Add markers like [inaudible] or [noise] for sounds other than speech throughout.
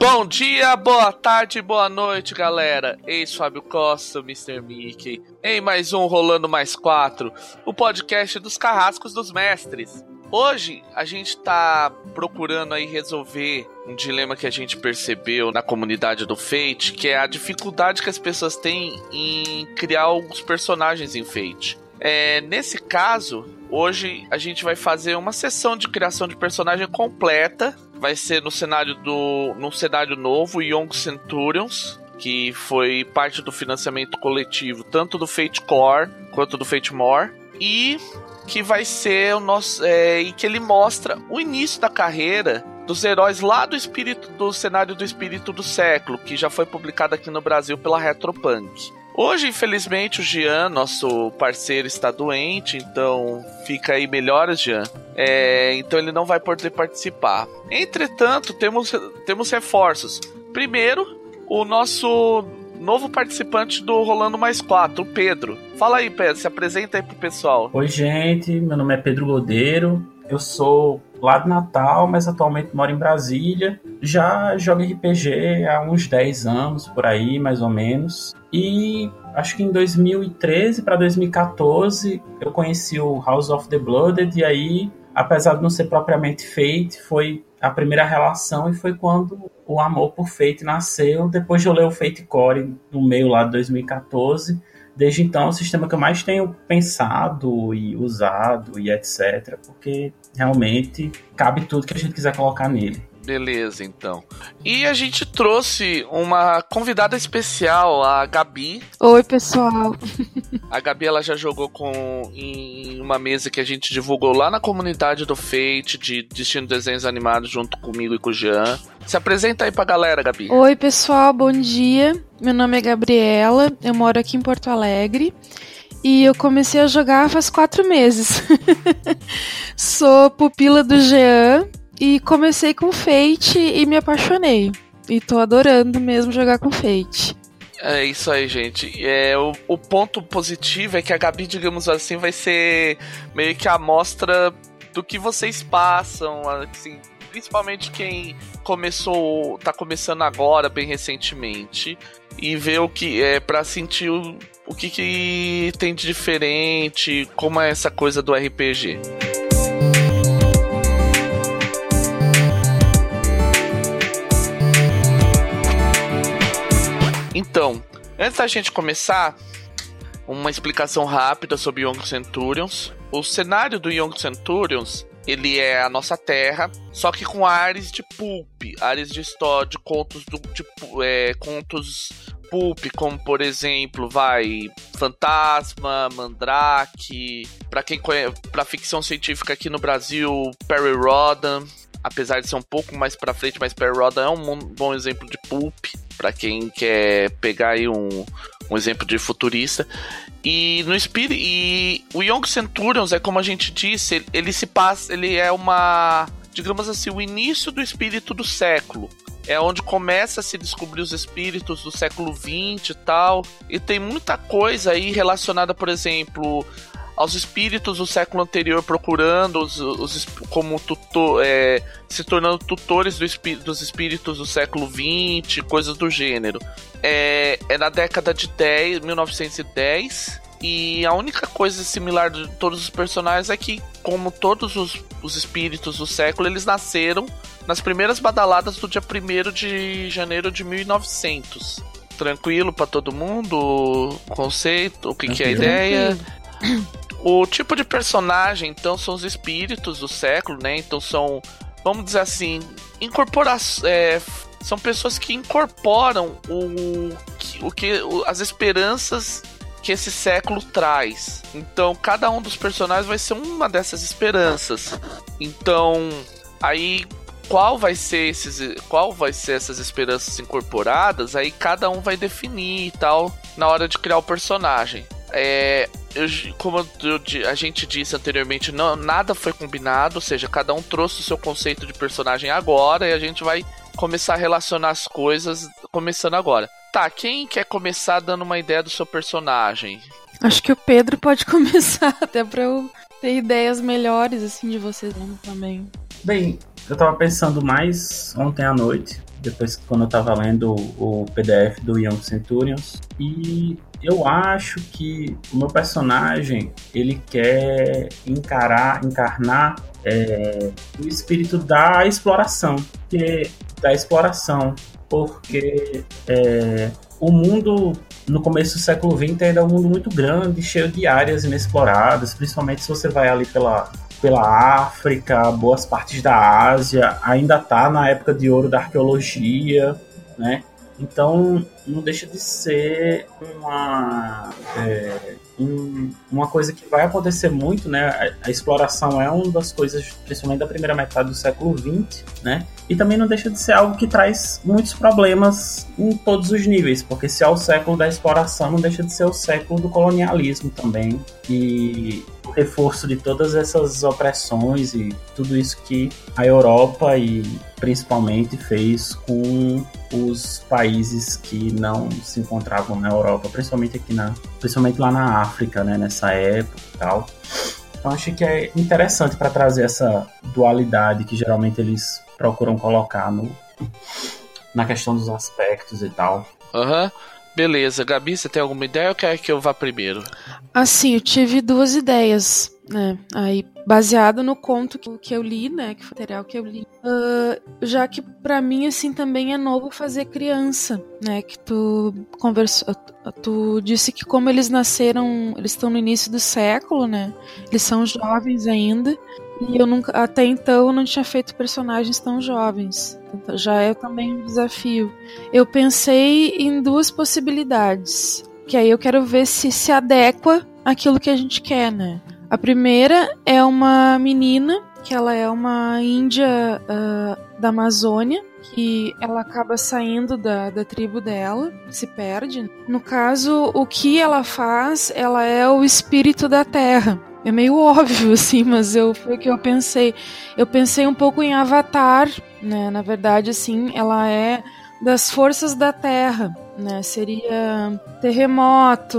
Bom dia, boa tarde, boa noite, galera. Eis Fábio Costa, Mr. Mickey, em mais um Rolando Mais Quatro, o podcast dos carrascos dos mestres. Hoje a gente tá procurando aí resolver um dilema que a gente percebeu na comunidade do Fate, que é a dificuldade que as pessoas têm em criar alguns personagens em Fate. É, nesse caso, hoje a gente vai fazer uma sessão de criação de personagem completa. Vai ser no cenário do. no cenário novo, Young Centurions, que foi parte do financiamento coletivo, tanto do Fate Core quanto do Fate More. E que vai ser o nosso. É, e que ele mostra o início da carreira dos heróis lá do espírito do cenário do espírito do século, que já foi publicado aqui no Brasil pela Retropunk. Hoje, infelizmente, o Jean, nosso parceiro, está doente, então fica aí melhoras, Jean. É, então ele não vai poder participar. Entretanto, temos, temos reforços. Primeiro, o nosso novo participante do Rolando Mais 4, o Pedro. Fala aí, Pedro, se apresenta aí pro pessoal. Oi, gente, meu nome é Pedro Godeiro, eu sou lá de Natal, mas atualmente moro em Brasília. Já jogo RPG há uns 10 anos, por aí, mais ou menos. E acho que em 2013 para 2014 eu conheci o House of the Blooded, e aí, apesar de não ser propriamente Fate, foi a primeira relação e foi quando o amor por Fate nasceu. Depois de eu ler o Fate Core no meio lá de 2014, desde então é o sistema que eu mais tenho pensado e usado e etc, porque realmente cabe tudo que a gente quiser colocar nele. Beleza, então. E a gente trouxe uma convidada especial, a Gabi. Oi, pessoal. A Gabi ela já jogou com em uma mesa que a gente divulgou lá na comunidade do Fate de Destino Desenhos Animados junto comigo e com o Jean. Se apresenta aí pra galera, Gabi. Oi, pessoal, bom dia. Meu nome é Gabriela, eu moro aqui em Porto Alegre. E eu comecei a jogar faz quatro meses. [laughs] Sou pupila do Jean e comecei com Fate e me apaixonei. E tô adorando mesmo jogar com Fate. É isso aí, gente. É, o, o ponto positivo é que a Gabi, digamos assim, vai ser meio que a amostra do que vocês passam, assim, principalmente quem começou, tá começando agora, bem recentemente, e ver o que é para sentir o, o que, que tem de diferente, como é essa coisa do RPG. Então, antes da gente começar, uma explicação rápida sobre Young Centurions. O cenário do Young Centurions ele é a nossa terra, só que com ares de pulp, ares de história, de contos do de, é, contos pulp, como por exemplo, vai Fantasma, Mandrake, para quem conhece, para ficção científica aqui no Brasil, Perry Rodan, apesar de ser um pouco mais para frente, mas Perry Rodan é um bom exemplo de pulp para quem quer pegar aí um, um exemplo de futurista. E no Spirit, e o Young Centurions é como a gente disse, ele, ele se passa, ele é uma, digamos assim, o início do espírito do século é onde começa a se descobrir os espíritos do século XX e tal. E tem muita coisa aí relacionada, por exemplo, aos espíritos do século anterior procurando os, os como tutor, é, se tornando tutores do espí dos espíritos do século XX, coisas do gênero. É, é na década de 10, 1910. E a única coisa similar de todos os personagens é que, como todos os, os espíritos do século, eles nasceram nas primeiras badaladas do dia 1 de janeiro de 1900. Tranquilo para todo mundo? Conceito? O que, que é a ideia? O tipo de personagem, então, são os espíritos do século, né? Então são, vamos dizer assim, incorporações. É, são pessoas que incorporam o, o que as esperanças que esse século traz. Então, cada um dos personagens vai ser uma dessas esperanças. Então, aí qual vai ser esses qual vai ser essas esperanças incorporadas, aí cada um vai definir e tal na hora de criar o personagem. É, eu, como eu, a gente disse anteriormente, não, nada foi combinado, ou seja, cada um trouxe o seu conceito de personagem agora e a gente vai começar a relacionar as coisas começando agora. Tá, quem quer começar dando uma ideia do seu personagem? Acho que o Pedro pode [laughs] começar, até pra eu ter ideias melhores, assim, de vocês também. Bem, eu tava pensando mais ontem à noite, depois quando eu tava lendo o PDF do Young Centurions, e eu acho que o meu personagem ele quer encarar, encarnar é, o espírito da exploração, que da exploração, porque é, o mundo no começo do século XX ainda é um mundo muito grande, cheio de áreas inexploradas, principalmente se você vai ali pela, pela África, boas partes da Ásia, ainda está na época de ouro da arqueologia, né? Então não deixa de ser uma é, um, uma coisa que vai acontecer muito, né? A, a, exploração é uma das coisas, principalmente da primeira metade do século XX, né? E também não deixa de ser algo que traz muitos problemas em todos os níveis, porque se é o século da exploração, não deixa de ser o século do colonialismo também, e o reforço de todas essas opressões e tudo isso que a Europa e principalmente fez com os países que não se encontravam na Europa, principalmente aqui na, principalmente lá na África, né, nessa época e tal. Então acho que é interessante para trazer essa dualidade que geralmente eles procuram colocar no, na questão dos aspectos e tal. Aham. Uhum. Beleza, Gabi, você tem alguma ideia ou quer que eu vá primeiro? Assim, eu tive duas ideias, né? Aí, baseado no conto que, eu li, né? Que foi o material que eu li. Uh, já que para mim, assim, também é novo fazer criança, né? Que tu conversou. Tu disse que como eles nasceram, eles estão no início do século, né? Eles são jovens ainda. E eu nunca, até então, não tinha feito personagens tão jovens. Então, já é também um desafio. Eu pensei em duas possibilidades, que aí eu quero ver se se adequa àquilo que a gente quer, né? A primeira é uma menina que ela é uma índia uh, da Amazônia que ela acaba saindo da, da tribo dela, se perde. No caso, o que ela faz, ela é o espírito da terra. É meio óbvio, [laughs] assim, mas eu, foi o que eu pensei. Eu pensei um pouco em Avatar, né? Na verdade, assim, ela é das forças da Terra, né? Seria terremoto.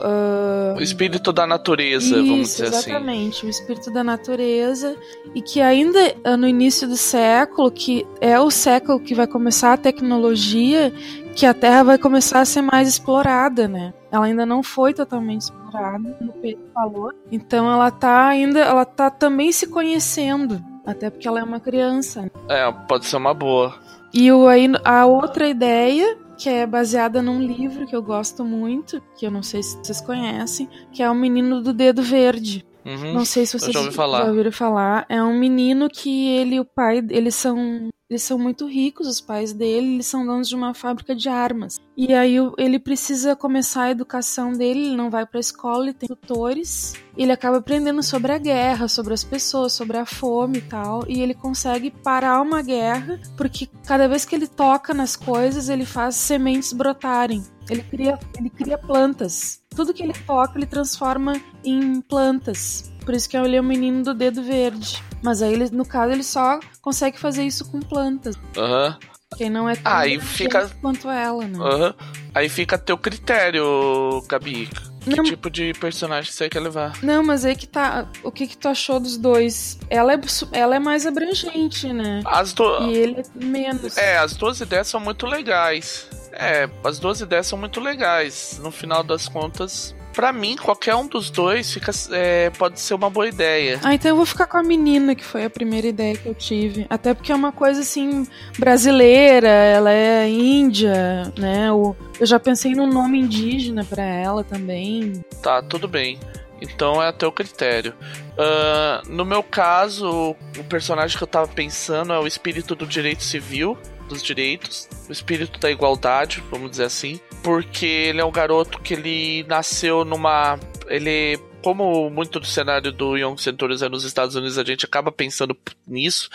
Uh... O espírito da natureza, Isso, vamos dizer exatamente, assim. Exatamente, o espírito da natureza. E que ainda ah, no início do século, que é o século que vai começar a tecnologia, que a Terra vai começar a ser mais explorada, né? Ela ainda não foi totalmente explorada, como o Pedro falou. Então ela tá ainda, ela tá também se conhecendo. Até porque ela é uma criança. É, pode ser uma boa. E o, aí, a outra ideia, que é baseada num livro que eu gosto muito, que eu não sei se vocês conhecem, que é O Menino do Dedo Verde. Uhum, não sei se vocês já, já ouviram falar. É um menino que ele e o pai, eles são eles são muito ricos, os pais dele, eles são donos de uma fábrica de armas. E aí ele precisa começar a educação dele, ele não vai para a escola, ele tem tutores. Ele acaba aprendendo sobre a guerra, sobre as pessoas, sobre a fome e tal, e ele consegue parar uma guerra, porque cada vez que ele toca nas coisas, ele faz sementes brotarem. Ele cria, ele cria plantas. Tudo que ele toca, ele transforma em plantas. Por isso que ele é o menino do dedo verde. Mas aí, ele, no caso, ele só consegue fazer isso com plantas. Aham. Uhum. Quem não é tão aí fica quanto ela, né? Uhum. Aí fica a teu critério, Gabi. Que não, tipo de personagem você quer levar? Não, mas aí que tá. O que, que tu achou dos dois? Ela é, ela é mais abrangente, né? As do... E ele é menos. É, as duas ideias são muito legais. É, as duas ideias são muito legais. No final das contas, para mim, qualquer um dos dois fica, é, pode ser uma boa ideia. Ah, então eu vou ficar com a menina, que foi a primeira ideia que eu tive. Até porque é uma coisa assim, brasileira, ela é índia, né? Eu já pensei num nome indígena para ela também. Tá, tudo bem. Então é até o critério. Uh, no meu caso, o personagem que eu tava pensando é o espírito do direito civil dos direitos, o espírito da igualdade, vamos dizer assim, porque ele é um garoto que ele nasceu numa. Ele como muito do cenário do Young Centurions é nos Estados Unidos, a gente acaba pensando nisso.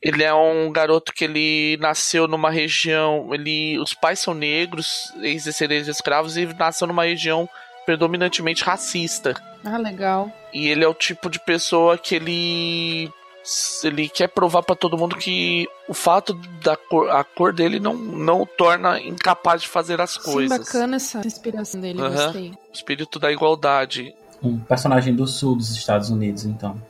Ele é um garoto que ele nasceu numa região, ele, os pais são negros, ex-descendentes de escravos e nasceu numa região predominantemente racista. Ah, legal. E ele é o tipo de pessoa que ele ele quer provar para todo mundo que o fato da cor, a cor dele não, não o torna incapaz de fazer as coisas. Sim, bacana essa inspiração dele, uhum. gostei. Espírito da igualdade. um personagem do sul dos Estados Unidos, então.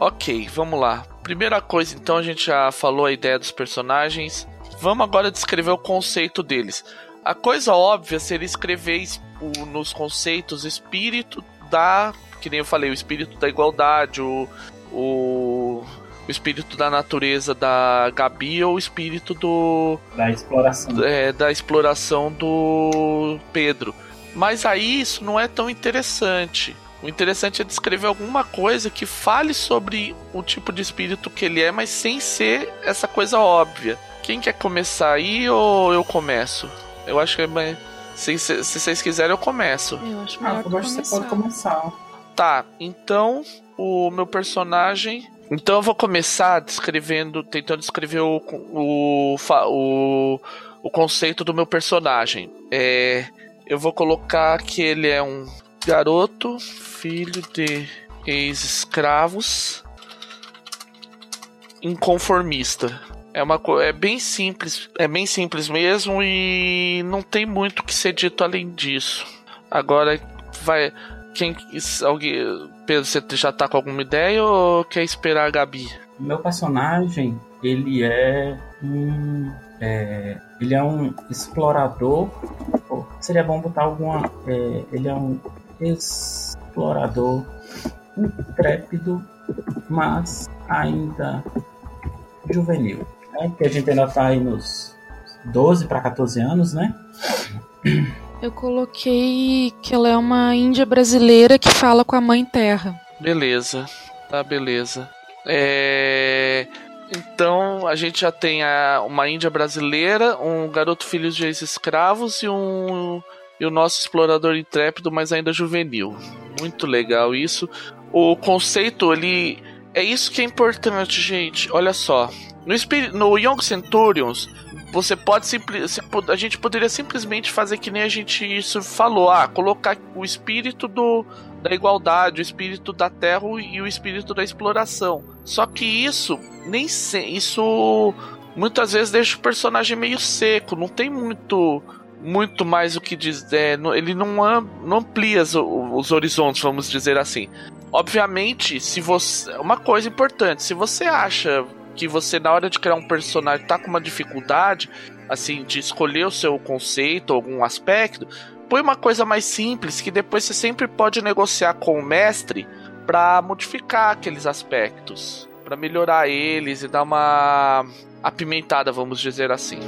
Ok, vamos lá. Primeira coisa, então, a gente já falou a ideia dos personagens. Vamos agora descrever o conceito deles. A coisa óbvia seria escrever o, nos conceitos espírito da. Que nem eu falei, o espírito da igualdade, o, o, o espírito da natureza da Gabi ou o espírito do. Da exploração. É, da exploração do Pedro. Mas aí isso não é tão interessante. O interessante é descrever alguma coisa que fale sobre o tipo de espírito que ele é, mas sem ser essa coisa óbvia. Quem quer começar aí ou eu começo? Eu acho que é se, se, se vocês quiserem, eu começo. Eu acho Ah, melhor eu acho que você pode começar. Tá, então o meu personagem. Então eu vou começar descrevendo, tentando descrever o, o, fa- o, o conceito do meu personagem. É, eu vou colocar que ele é um garoto, filho de ex-escravos, inconformista. É uma é bem simples, é bem simples mesmo e não tem muito que ser dito além disso. Agora vai quem alguém Pedro, você já tá com alguma ideia ou quer esperar a Gabi? Meu personagem, ele é um. é, ele é um explorador. Seria bom botar alguma. é, ele é um explorador intrépido, mas ainda juvenil. Né? Porque a gente ainda tá aí nos 12 para 14 anos, né? Eu coloquei que ela é uma índia brasileira que fala com a mãe terra. Beleza, tá beleza. É, Então a gente já tem a- uma Índia brasileira, um garoto filho de ex-escravos e um e o nosso explorador intrépido, mas ainda juvenil. Muito legal isso. O conceito ele é isso que é importante, gente. Olha só, no, espí- no Young Centurions você pode po- a gente poderia simplesmente fazer que nem a gente isso falou, ah, colocar o espírito do da igualdade, o espírito da terra e o espírito da exploração. Só que isso nem se, isso muitas vezes deixa o personagem meio seco, não tem muito muito mais o que dizer, não- ele não amplia os, os horizontes, vamos dizer assim. Obviamente, se você uma coisa importante, se você acha que você na hora de criar um personagem tá com uma dificuldade assim de escolher o seu conceito, algum aspecto, põe uma coisa mais simples que depois você sempre pode negociar com o mestre para modificar aqueles aspectos, para melhorar eles e dar uma apimentada, vamos dizer assim.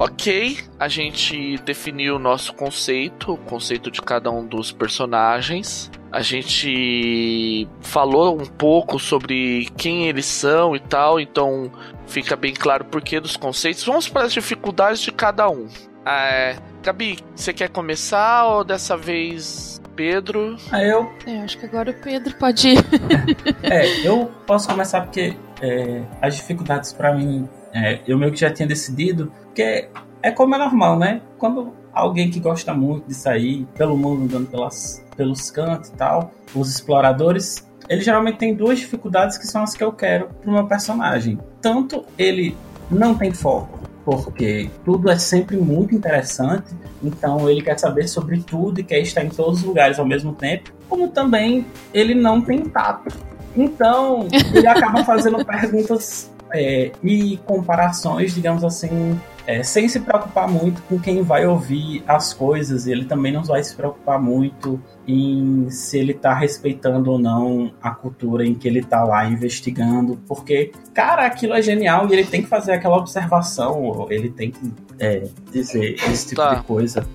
Ok, a gente definiu o nosso conceito, o conceito de cada um dos personagens. A gente falou um pouco sobre quem eles são e tal, então fica bem claro o porquê dos conceitos. Vamos para as dificuldades de cada um. É, Gabi, você quer começar ou dessa vez Pedro? Aí eu É, acho que agora o Pedro pode ir. [laughs] [laughs] É, eu posso começar porque é, as dificuldades pra mim, é, eu meio que já tinha decidido, porque é como é normal, né? Quando alguém que gosta muito de sair pelo mundo, andando pelas, pelos cantos e tal, os exploradores, ele geralmente tem duas dificuldades que são as que eu quero pro meu personagem. Tanto ele não tem foco, porque tudo é sempre muito interessante, então ele quer saber sobre tudo e quer estar em todos os lugares ao mesmo tempo, como também ele não tem tato. Então, ele acaba fazendo [laughs] perguntas é, e comparações, digamos assim, é, sem se preocupar muito com quem vai ouvir as coisas. Ele também não vai se preocupar muito em se ele tá respeitando ou não a cultura em que ele tá lá investigando, porque, cara, aquilo é genial e ele tem que fazer aquela observação, ele tem que é, dizer esse tipo Tá. de coisa,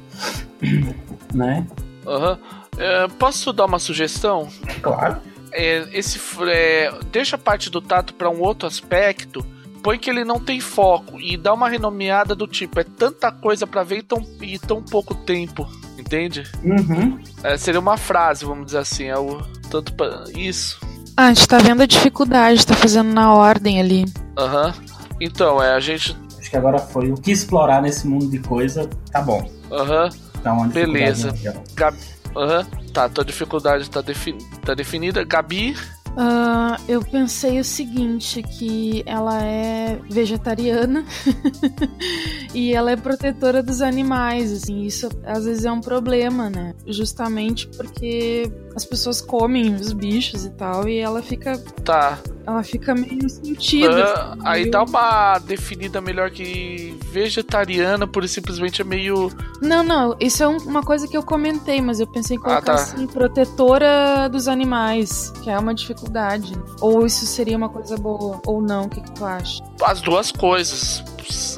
né? É, posso dar uma sugestão? Claro. É, esse é, deixa a parte do tato para um outro aspecto, põe que ele não tem foco e dá uma renomeada do tipo, é tanta coisa para ver e tão, e tão pouco tempo, entende? Uhum. É, seria uma frase, vamos dizer assim, é o tanto pra, isso. Ah, a gente tá vendo a dificuldade, tá fazendo na ordem ali. Aham. Então, é a gente, Acho que agora foi o que explorar nesse mundo de coisa, tá bom. aham, uma dificuldade Beleza. Aham. Tá, tua dificuldade tá, defini tá definida. Gabi? Uh, eu pensei o seguinte, que ela é vegetariana [laughs] e ela é protetora dos animais, assim, isso às vezes é um problema, né? Justamente porque as pessoas comem os bichos e tal, e ela fica. Tá. Ela fica meio sentida. Uh, aí meio... dá uma definida melhor que vegetariana, por simplesmente é meio. Não, não, isso é uma coisa que eu comentei, mas eu pensei em colocar ah, tá. assim, protetora dos animais, que é uma dificuldade. Ou isso seria uma coisa boa, ou não, o que, que tu acha? As duas coisas.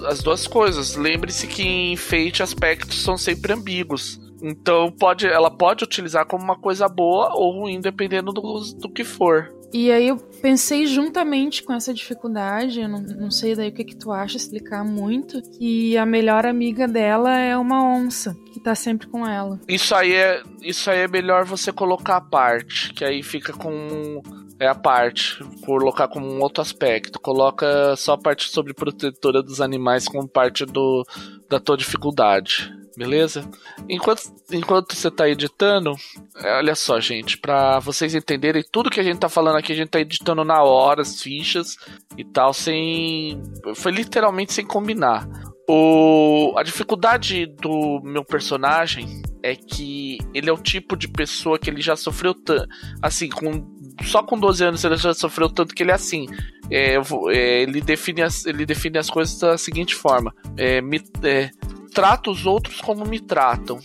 As duas coisas. Lembre-se que em enfeite aspectos são sempre ambíguos. Então pode, ela pode utilizar como uma coisa boa ou ruim, dependendo do, do que for. E aí eu pensei juntamente com essa dificuldade, eu não, não sei daí o que, que tu acha, explicar muito, que a melhor amiga dela é uma onça, que tá sempre com ela. Isso aí é, isso aí é melhor você colocar a parte, que aí fica com é a parte, colocar como um outro aspecto. Coloca só a parte sobre protetora dos animais como parte do, da tua dificuldade beleza? Enquanto, enquanto você tá editando, é, olha só, gente, para vocês entenderem tudo que a gente tá falando aqui, a gente tá editando na hora as fichas e tal, sem. Foi literalmente sem combinar. O, a dificuldade do meu personagem é que ele é o tipo de pessoa que ele já sofreu tanto. Assim, com, só com 12 anos ele já sofreu tanto que ele é assim. É, é, ele, define as, ele define as coisas da seguinte forma: é, me, é, trata os outros como me tratam.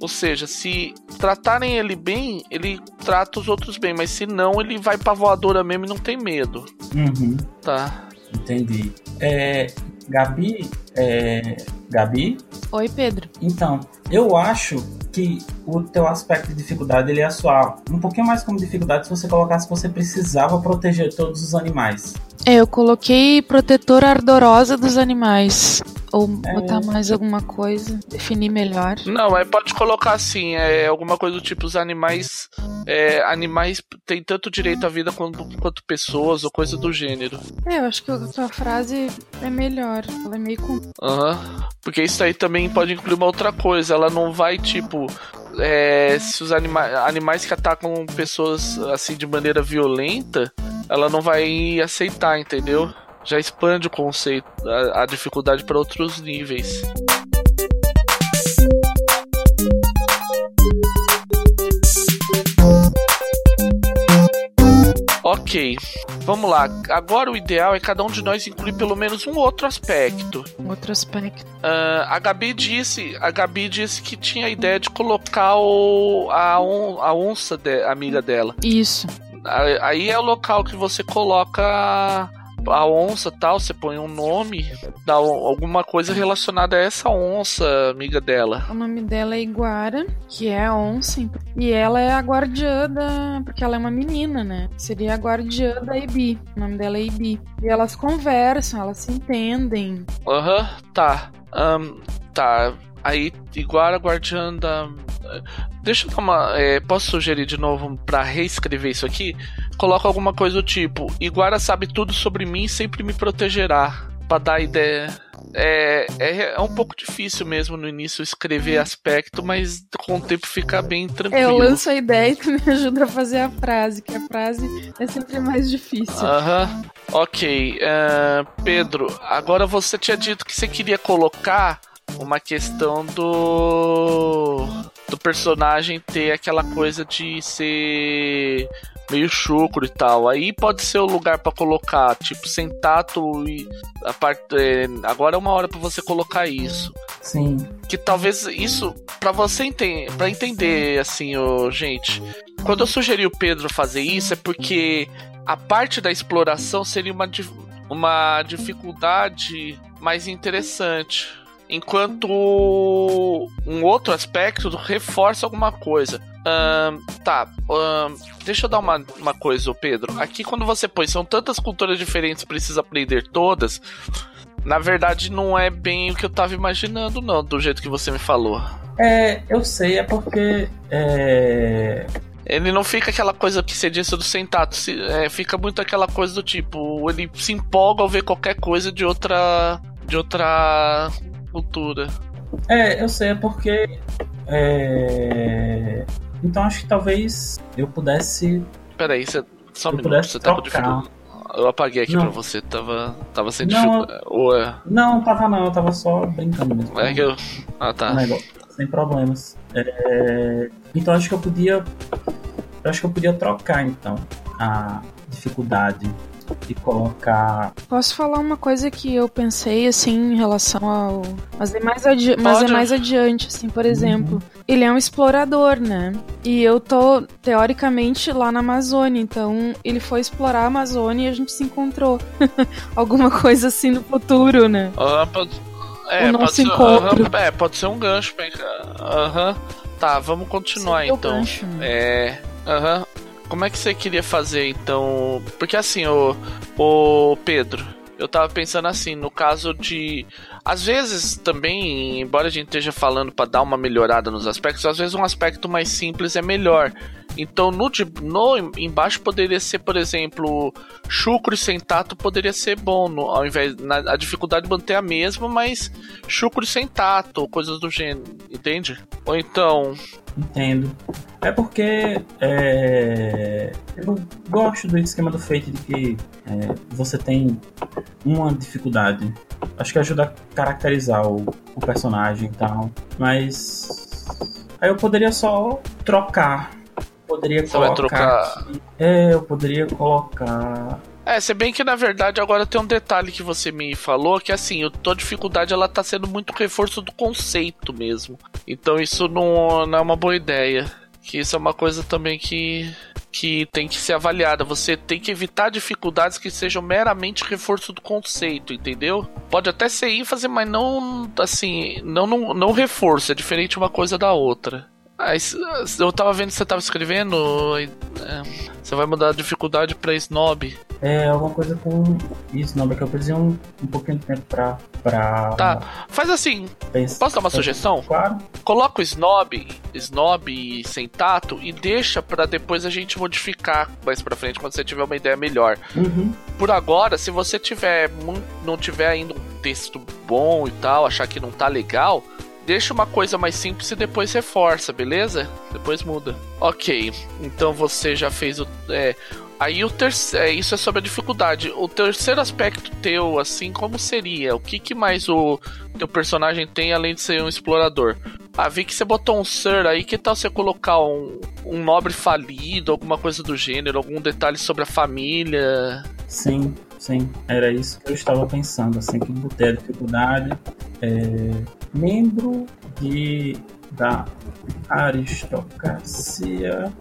Ou seja, se tratarem ele bem, ele trata os outros bem, mas se não, ele vai pra voadora mesmo e não tem medo. Uhum. Tá. Entendi. É, Gabi, é, Gabi? Oi, Pedro. Então, eu acho que o teu aspecto de dificuldade ele ia soar um pouquinho mais como dificuldade se você colocasse que você precisava proteger todos os animais. É, eu coloquei protetora ardorosa dos animais. Ou é... botar mais alguma coisa, definir melhor. Não, é, pode colocar assim, é alguma coisa do tipo, os animais. É, animais têm tanto direito à vida quanto, quanto pessoas, ou coisa do gênero. É, eu acho que a tua frase é melhor. Ela é meio. Aham. Uhum. Porque isso aí também pode incluir uma outra coisa. Ela não vai, tipo. É, se os anima animais que atacam pessoas assim de maneira violenta, ela não vai aceitar, entendeu? Já expande o conceito, a, a dificuldade para outros níveis. Ok, vamos lá. Agora o ideal é cada um de nós incluir pelo menos um outro aspecto. Outro aspecto. Uh, a Gabi disse, a Gabi disse que tinha a ideia de colocar o, a, on, a onça de, amiga dela. Isso. Aí é o local que você coloca a onça tal, você põe um nome, dá alguma coisa relacionada a essa onça, amiga dela. O nome dela é Iguara, que é a onça, e ela é a guardiã da. Porque ela é uma menina, né? Seria a guardiã da Ibi. O nome dela é Ibi. E elas conversam, elas se entendem. Aham, uhum, tá. Um, tá. Aí, Iguara, guardiã da. Deixa eu dar uma. É, posso sugerir de novo para reescrever isso aqui? Coloca alguma coisa do tipo: Iguara sabe tudo sobre mim e sempre me protegerá. Pra dar ideia. É, é, é, um pouco difícil mesmo no início escrever aspecto, mas com o tempo fica bem tranquilo. Eu lanço a ideia e tu me [laughs] ajuda a fazer a frase, que a frase é sempre mais difícil. Aham. Ok. Uh, Pedro, agora você tinha dito que você queria colocar uma questão do do personagem ter aquela coisa de ser meio chucro e tal. Aí pode ser o lugar para colocar, tipo, sem tato e a parte é, agora é uma hora para você colocar isso. Sim. Que talvez isso para você entender, para entender assim, oh, gente, quando eu sugeri o Pedro fazer isso é porque a parte da exploração seria uma uma dificuldade mais interessante enquanto um outro aspecto reforça alguma coisa. Um, tá, um, deixa eu dar uma, uma coisa, Pedro. Aqui, quando você põe, são tantas culturas diferentes, precisa aprender todas. Na verdade, não é bem o que eu tava imaginando, não, do jeito que você me falou. É, eu sei, é porque. É... Ele não fica aquela coisa que você disse do sentado, é, fica muito aquela coisa do tipo, ele se empolga ao ver qualquer coisa de outra. de outra cultura. É, eu sei, é porque. É... Então acho que talvez eu pudesse. Peraí, você, só um eu minuto, você tá com trocar. dificuldade. Eu apaguei aqui Não. pra você, tava, tava sem dificuldade. Ou é. Não, tava não, eu tava só brincando mesmo. É que eu. Ah, tá. Negócio, sem problemas. É, Então acho que eu podia. Eu acho que eu podia trocar então a dificuldade e colocar. Posso falar uma coisa que eu pensei, assim, em relação ao. Mas é mais, adi... Mas é Pode. mais adiante, assim, por exemplo. Ele é um explorador, né? E eu tô, teoricamente, lá na Amazônia. Então, ele foi explorar a Amazônia e a gente se encontrou. [laughs] Alguma coisa assim no futuro, né? Ah, pode... É, O pode nosso ser, encontro. é, pode ser um gancho. pra- Aham. Tá, vamos continuar Seria o então. gancho, né? É. Aham. Como é que você queria fazer então? Porque assim, o, o Pedro, eu tava pensando assim, no caso de. Às vezes também, embora a gente esteja falando pra dar uma melhorada nos aspectos, às vezes um aspecto mais simples é melhor. Então no, no embaixo poderia ser, por exemplo, chucro e sem tato poderia ser bom, no- ao invés na, a dificuldade manter a mesma, mas chucro e sem tato, ou coisas do gênero, entende? Ou então, Entendo. É porque é, eu gosto do esquema do Fate de que é, você tem uma dificuldade. Acho que ajuda caracterizar o, o personagem e tal. Mas aí eu poderia só trocar. Poderia Você colocar. É, eu poderia colocar. É, se bem que na verdade agora tem um detalhe que você me falou, que assim, a tua dificuldade ela tá sendo muito reforço do conceito mesmo. Então isso não, não é uma boa ideia. Que isso é uma coisa também que, que tem que ser avaliada. Você tem que evitar dificuldades que sejam meramente reforço do conceito, entendeu? Pode até ser ênfase, mas não assim, não, não, não reforço, é diferente uma coisa da outra. Ah, isso- eu tava vendo que você tava escrevendo. é, você vai mudar a dificuldade pra snob. É alguma coisa com não, porque eu precisei um, um pouquinho de tempo pra. pra Tá, faz assim. Posso dar uma sugestão? Claro. Coloca o snob, snob sem tato e deixa pra depois a gente modificar mais pra frente quando você tiver uma ideia melhor. Uhum. Por agora, se você tiver não tiver ainda um texto bom e tal, achar que não tá legal, deixa uma coisa mais simples e depois reforça, beleza? Depois muda. Ok, então você já fez o. é, aí o terceiro. isso é sobre a dificuldade. O terceiro aspecto teu, assim, como seria? O que, que mais o teu personagem tem além de ser um explorador? Ah, vi que você botou um Sir aí, que tal você colocar um, um nobre falido, alguma coisa do gênero, algum detalhe sobre a família? Sim, sim. Era isso que eu estava pensando, assim, que botei a dificuldade. É, membro de, da aristocracia.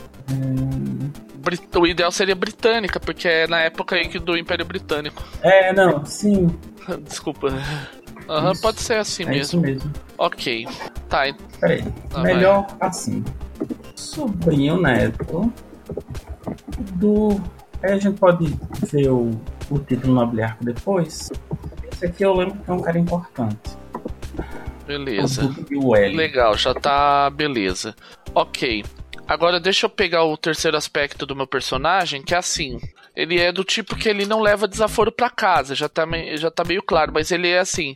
Brit- O ideal seria britânica, porque é na época aí que do Império Britânico. É, não, sim. [laughs] Desculpa. Aham, Isso. pode ser assim é mesmo. isso mesmo. Ok. Tá, Peraí. Tá, melhor assim. Sobrinho neto do. Aí a gente pode ver o, o título nobiliarco depois. Esse aqui eu lembro que é um cara importante. beleza. Legal, já tá beleza. Ok. Agora deixa eu pegar o terceiro aspecto do meu personagem, que é assim. Ele é do tipo que ele não leva desaforo pra casa, já tá, já tá meio claro, mas ele é assim.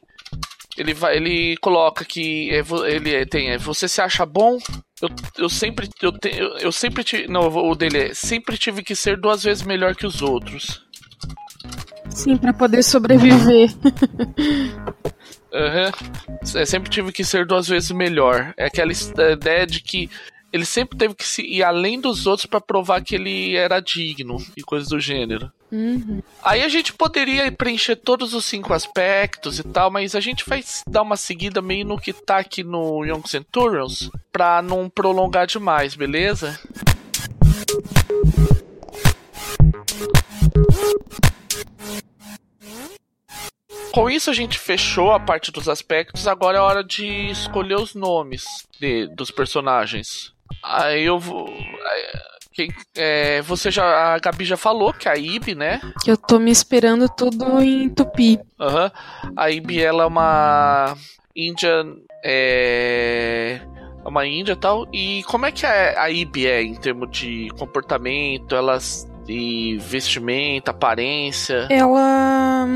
Ele vai, ele coloca que é ele é- tem, é, você se acha bom? Eu, eu sempre eu, te, eu, eu sempre tive, não, o dele é sempre tive que ser duas vezes melhor que os outros. Sim, pra poder sobreviver. [laughs] É, sempre tive que ser duas vezes melhor. É aquela is- ideia de que ele sempre teve que se ir além dos outros pra provar que ele era digno e coisas do gênero. Uhum. Aí a gente poderia preencher todos os cinco aspectos e tal, mas a gente vai dar uma seguida meio no que tá aqui no Young Centurions pra não prolongar demais, beleza? Com isso a gente fechou a parte dos aspectos, agora é hora de escolher os nomes de- dos personagens. Aí eu vou. quem- é, você já. A Gabi já falou que é a Ibi, né? Que eu tô me esperando tudo em tupi. Aham. A Ibi, ela é uma índia. É. é Uma índia e tal. E como é que a, a Ibi é em termos de comportamento, elas. E vestimenta, aparência. Ela.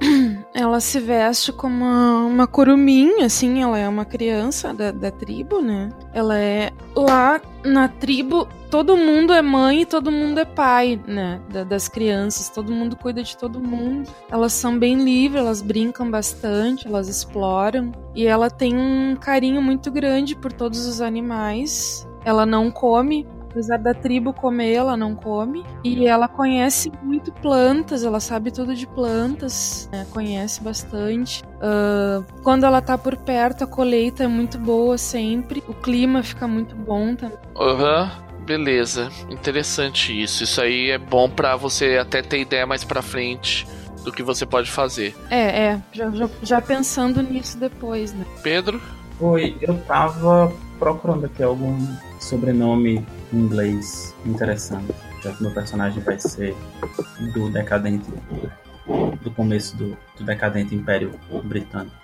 [clears throat] Ela se veste como uma, uma curumim, assim, ela é uma criança da, da tribo, né? Ela é lá na tribo, todo mundo é mãe e todo mundo é pai, né? Da, das crianças, todo mundo cuida de todo mundo. Elas são bem livres, elas brincam bastante, elas exploram. E ela tem um carinho muito grande por todos os animais. Ela não come, apesar da tribo comer, ela não come. E ela conhece muito plantas, ela sabe tudo de plantas, né? conhece bastante. Uh, quando ela tá por perto, a colheita é muito boa sempre. O clima fica muito bom também. Aham. Uhum. Beleza, interessante isso. Isso aí é bom para você até ter ideia mais para frente do que você pode fazer. É, é, já, já, já, pensando nisso depois, né? Pedro? Oi, eu tava procurando aqui algum sobrenome inglês interessante, já que meu personagem vai ser do decadente do começo do, do decadente Império Britânico.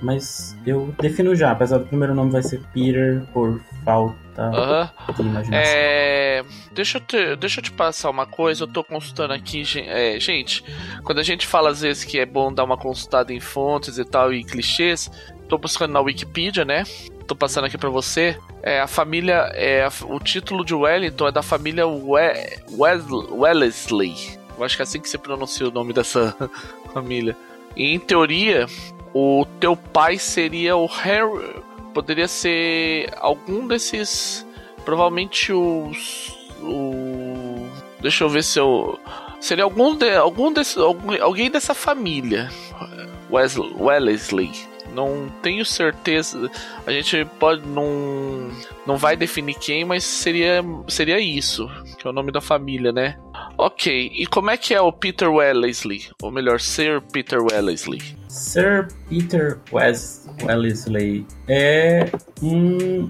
Mas eu defino já, apesar do primeiro nome vai ser Peter por falta uh -huh. de imaginação. É... Deixa, eu te, deixa eu te passar uma coisa, eu tô consultando aqui, é, gente, quando a gente fala às vezes que é bom dar uma consultada em fontes e tal e clichês, tô buscando na Wikipedia, né? Tô passando aqui para você. É a família, é o título de Wellington é da família We, Wellesley. Eu acho que é assim que se pronuncia o nome dessa [laughs] família. E em teoria, o teu pai seria o Harry. Poderia ser algum desses. Provavelmente os. O, deixa eu ver se eu. Seria algum, de, algum desse, algum, alguém dessa família. Wesley, Wellesley não tenho certeza. A gente pode não não vai definir quem, mas seria seria isso, que é o nome da família, né? Ok. E como é que é o Peter Wellesley? Ou melhor, Sir Peter Wellesley? Sir Peter Wellesley é um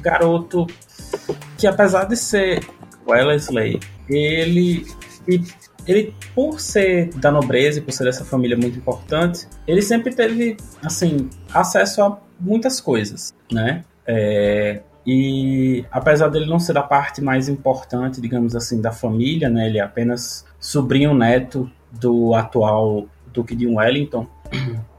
garoto que apesar de ser Wellesley, ele ele, por ser da nobreza e por ser dessa família muito importante, ele sempre teve, assim, acesso a muitas coisas, né? É, e apesar dele não ser da parte mais importante, digamos assim, da família, né? Ele é apenas sobrinho neto do atual Duque de Wellington. [clears throat]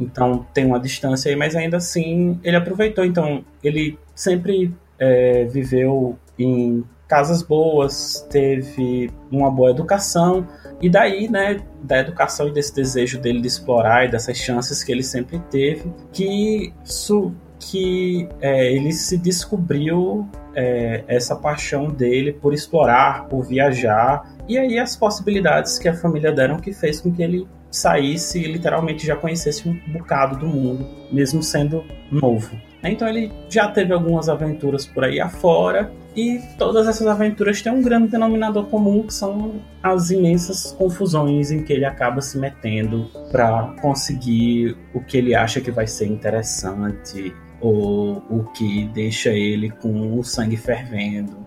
Então tem uma distância aí, mas ainda assim ele aproveitou. Então ele sempre é, viveu em casas boas, teve uma boa educação, e daí, né, da educação e desse desejo dele de explorar e dessas chances que ele sempre teve, que, su, que é, ele se descobriu é, essa paixão dele por explorar, por viajar, e aí as possibilidades que a família deram que fez com que ele saísse e literalmente já conhecesse um bocado do mundo, mesmo sendo novo. Então ele já teve algumas aventuras por aí afora, e todas essas aventuras têm um grande denominador comum, que são as imensas confusões em que ele acaba se metendo para conseguir o que ele acha que vai ser interessante ou o que deixa ele com o sangue fervendo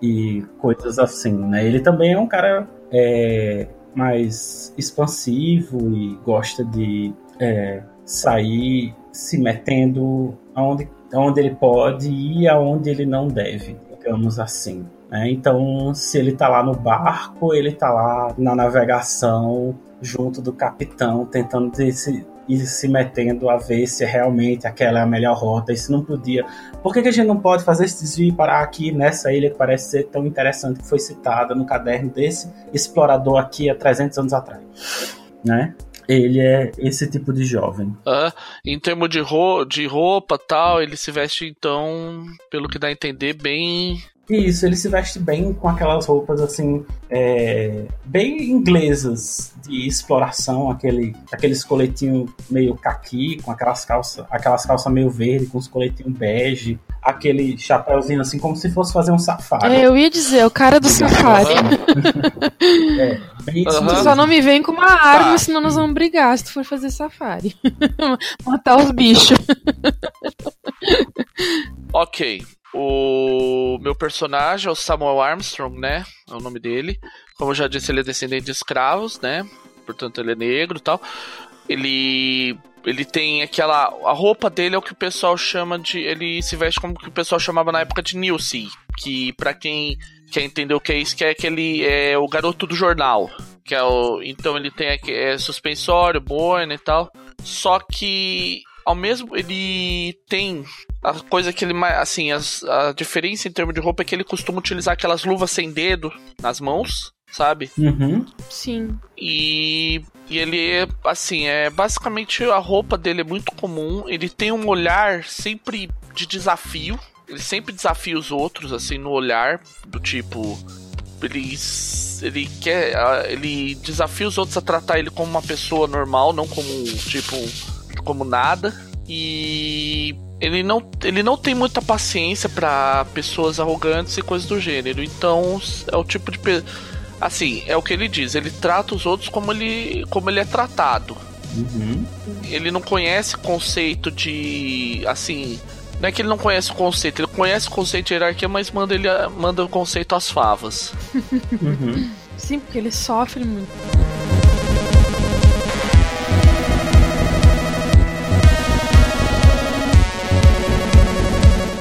e coisas assim, né? Ele também é um cara é, mais expansivo e gosta de é, sair se metendo aonde, aonde ele pode e aonde ele não deve digamos assim. Né? Então, se ele está lá no barco, ele está lá na navegação, junto do capitão, tentando se, ir se metendo a ver se realmente aquela é a melhor rota, e se não podia. Por que, que a gente não pode fazer esse desvio e parar aqui nessa ilha que parece ser tão interessante, que foi citada no caderno desse explorador aqui há 300 anos atrás? Né? Ele é esse tipo de jovem. Ah, em termos de, ro de roupa tal, ele se veste então, pelo que dá a entender, bem isso, ele se veste bem com aquelas roupas assim, é, bem inglesas de exploração, aquele, aqueles coletinhos meio caqui, com aquelas calças, aquelas calças meio verde, com os coletinhos bege, aquele chapéuzinho assim, como se fosse fazer um safari. É, eu ia dizer, o cara do safari. [laughs] é, uhum. Só não me vem com uma arma, tá. senão nós vamos brigar se tu for fazer safari. [laughs] Matar os bichos. ok. O meu personagem é o Samuel Armstrong, né? É o nome dele. Como eu já disse, ele é descendente de escravos, né? Portanto, ele é negro e tal. Ele ele tem aquela a roupa dele é o que o pessoal chama de ele se veste como que o pessoal chamava na época de newsy, que para quem quer entender o que é isso, que é aquele é o garoto do jornal, Que é o. Então ele tem aqui, é suspensório, boina e tal. Só que ao mesmo ele tem a coisa que ele assim as, a diferença em termos de roupa é que ele costuma utilizar aquelas luvas sem dedo nas mãos sabe Uhum. Sim. e, e ele assim é basicamente a roupa dele é muito comum. Ele tem um olhar sempre de desafio. Ele sempre desafia os outros assim no olhar do tipo ele ele quer ele desafia os outros a tratar ele como uma pessoa normal não como tipo como nada. E ele não, ele não tem muita paciência para pessoas arrogantes e coisas do gênero. Então é o tipo de pe- assim é o que ele diz. Ele trata os outros como ele como ele é tratado. Uhum. Ele não conhece conceito de assim não é que ele não conhece o conceito, ele conhece o conceito de hierarquia, mas manda ele manda o conceito às favas. Uhum. [laughs] Sim, porque ele sofre muito.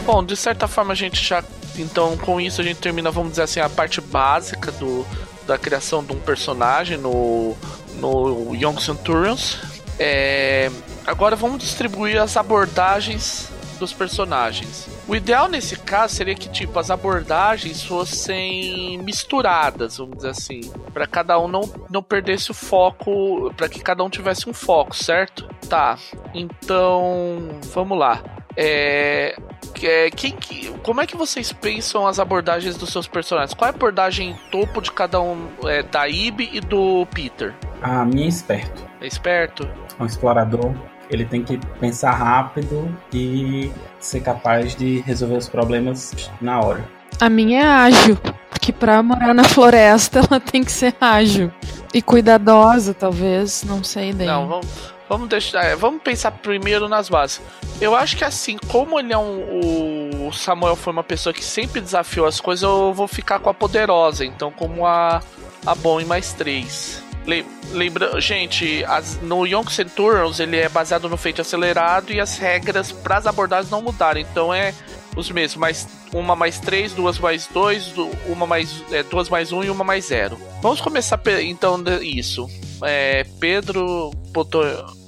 Bom, de certa forma a gente já. Então, com isso a gente termina, vamos dizer assim, a parte básica do, da criação de um personagem no, no Young Centurions. É, agora vamos distribuir as abordagens dos personagens. O ideal nesse caso seria que tipo as abordagens fossem misturadas, vamos dizer assim, para cada um não, não perdesse o foco, para que cada um tivesse um foco, certo? Tá. Então, vamos lá. É, é, quem que, como é que vocês pensam as abordagens dos seus personagens? Qual é a abordagem topo de cada um é, da Ibe e do Peter? A minha é esperto. É esperto? É um explorador. Ele tem que pensar rápido e ser capaz de resolver os problemas na hora. A minha é ágil, porque pra morar na floresta [laughs] ela tem que ser ágil. E cuidadosa, talvez, não sei. Não, vamos, vamos deixar. é, vamos pensar primeiro nas bases. Eu acho que assim, como ele é um. O Samuel foi uma pessoa que sempre desafiou as coisas, eu vou ficar com a poderosa. Então, como a. A bom em mais três. Le- Lembra, gente, as- no Young Centurions ele é baseado no feito acelerado e as regras para as abordagens não mudaram. Então é os mesmos, mais uma mais três, duas mais dois, uma mais é, duas mais um e uma mais zero. Vamos começar então isso. É, Pedro botou,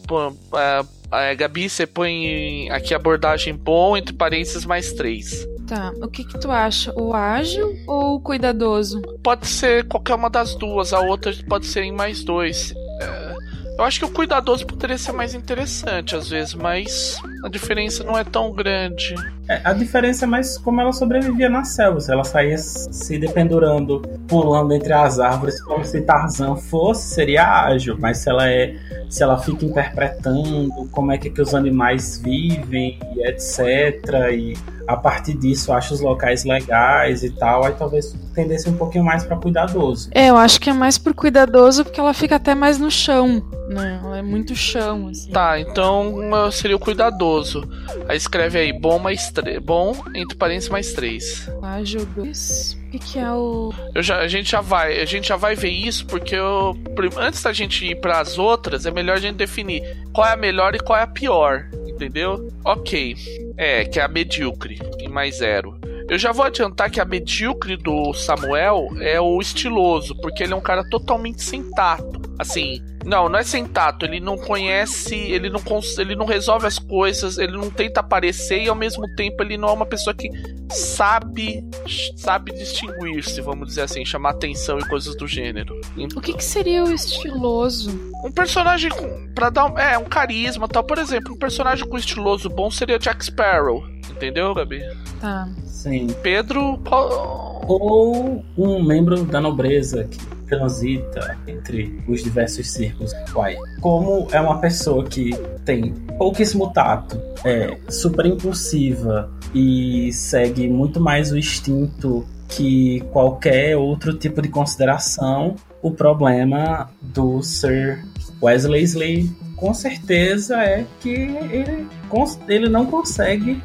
pô, é, é, Gabi, você põe aqui a abordagem bom entre parênteses mais três. Tá, o que que tu acha? O ágil ou o cuidadoso? Pode ser qualquer uma das duas, a outra pode ser em mais dois. É, eu acho que o cuidadoso poderia ser mais interessante às vezes, mas a diferença não é tão grande. É, a diferença é mais como ela sobrevivia na selva. Se ela saía se dependurando, pulando entre as árvores, como se Tarzan fosse, seria ágil. Mas se ela é. Se ela fica interpretando como é que, que os animais vivem, e etc. E a partir disso acha os locais legais e tal, aí talvez tendesse um pouquinho mais para cuidadoso. É, eu acho que é mais por cuidadoso porque ela fica até mais no chão, né? Ela é muito chão, assim. Tá, então seria o cuidadoso. Aí escreve aí, bom mais três. Bom, entre parênteses mais três. Ágil 2. O que, que é o. Já, a gente já vai, a gente já vai ver isso porque eu, antes da gente ir para as outras, é melhor a gente definir qual é a melhor e qual é a pior, entendeu? Ok, é que é a medíocre em mais zero. Eu já vou adiantar que a medíocre do Samuel é o estiloso, porque ele é um cara totalmente sem tato. Assim, não, não é sem tato, ele não conhece, ele não, ele não resolve as coisas, ele não tenta aparecer e ao mesmo tempo ele não é uma pessoa que sabe sabe distinguir-se, vamos dizer assim, chamar atenção e coisas do gênero. O que, que seria o estiloso? Um personagem com, pra dar um, é, um carisma tal. Por exemplo, um personagem com estiloso bom seria Jack Sparrow. Entendeu, Gabi? Tá. Sim. Pedro. Ou um membro da nobreza que transita entre os diversos círculos. Uai, como é uma pessoa que tem pouquíssimo tato, é super impulsiva e segue muito mais o instinto que qualquer outro tipo de consideração, o problema do Sir Wesley Slay com certeza é que ele, ele não consegue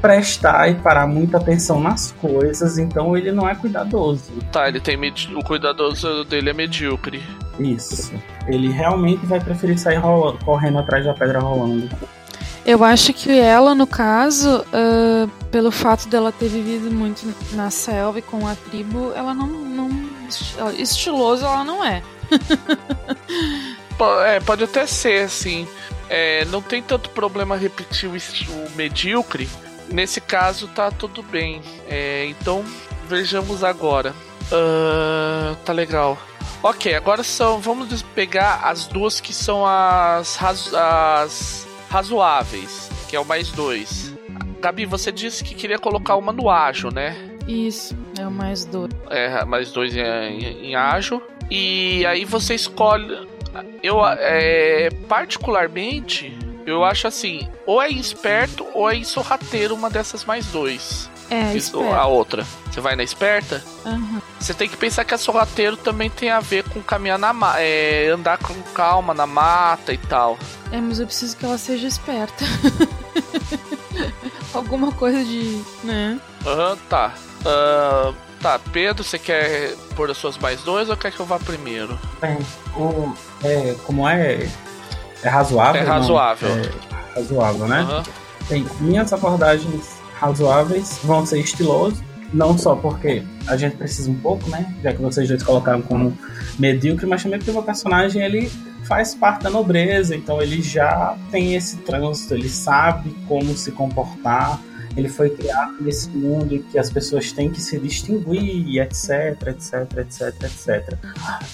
prestar e parar muita atenção nas coisas, então ele não é cuidadoso. Tá, ele tem. medi- O cuidadoso dele é medíocre. Isso. Ele realmente vai preferir sair rola- correndo atrás da pedra rolando. Eu acho que ela, no caso, ah, pelo fato dela ter vivido muito na selva e com a tribo, ela não, não, estiloso ela não é. [laughs] é, pode até ser, assim. É, não tem tanto problema repetir o, o medíocre. Nesse caso, tá tudo bem. É, então, vejamos agora. Uh, tá legal. Ok, agora são. Vamos pegar as duas que são as, razo as razoáveis, que é o mais dois. Gabi, você disse que queria colocar uma no ágil, né? Isso, é o mais dois. É, mais dois em, em, em ágil. E aí você escolhe. Eu, é, particularmente, eu acho assim: ou é esperto ou é sorrateiro uma dessas mais dois. É, Isso, a outra. Você vai na esperta? Uhum. Você tem que pensar que a sorrateiro também tem a ver com caminhar na mata. É, andar com calma na mata e tal. É, mas eu preciso que ela seja esperta. [laughs] Alguma coisa de. né? Aham, uhum, tá. Uh, tá, Pedro, você quer pôr as suas mais dois ou quer que eu vá primeiro? Bem, o, é, como é. É razoável? É razoável. Não? É razoável, né? Uhum. Bem, minhas abordagens razoáveis, vão ser estilosos, não só porque a gente precisa um pouco, né? Já que vocês dois colocaram como medíocre, mas também porque o meu personagem ele faz parte da nobreza, então ele já tem esse trânsito, ele sabe como se comportar, ele foi criado nesse mundo em que as pessoas têm que se distinguir, etc, etc, etc, etc.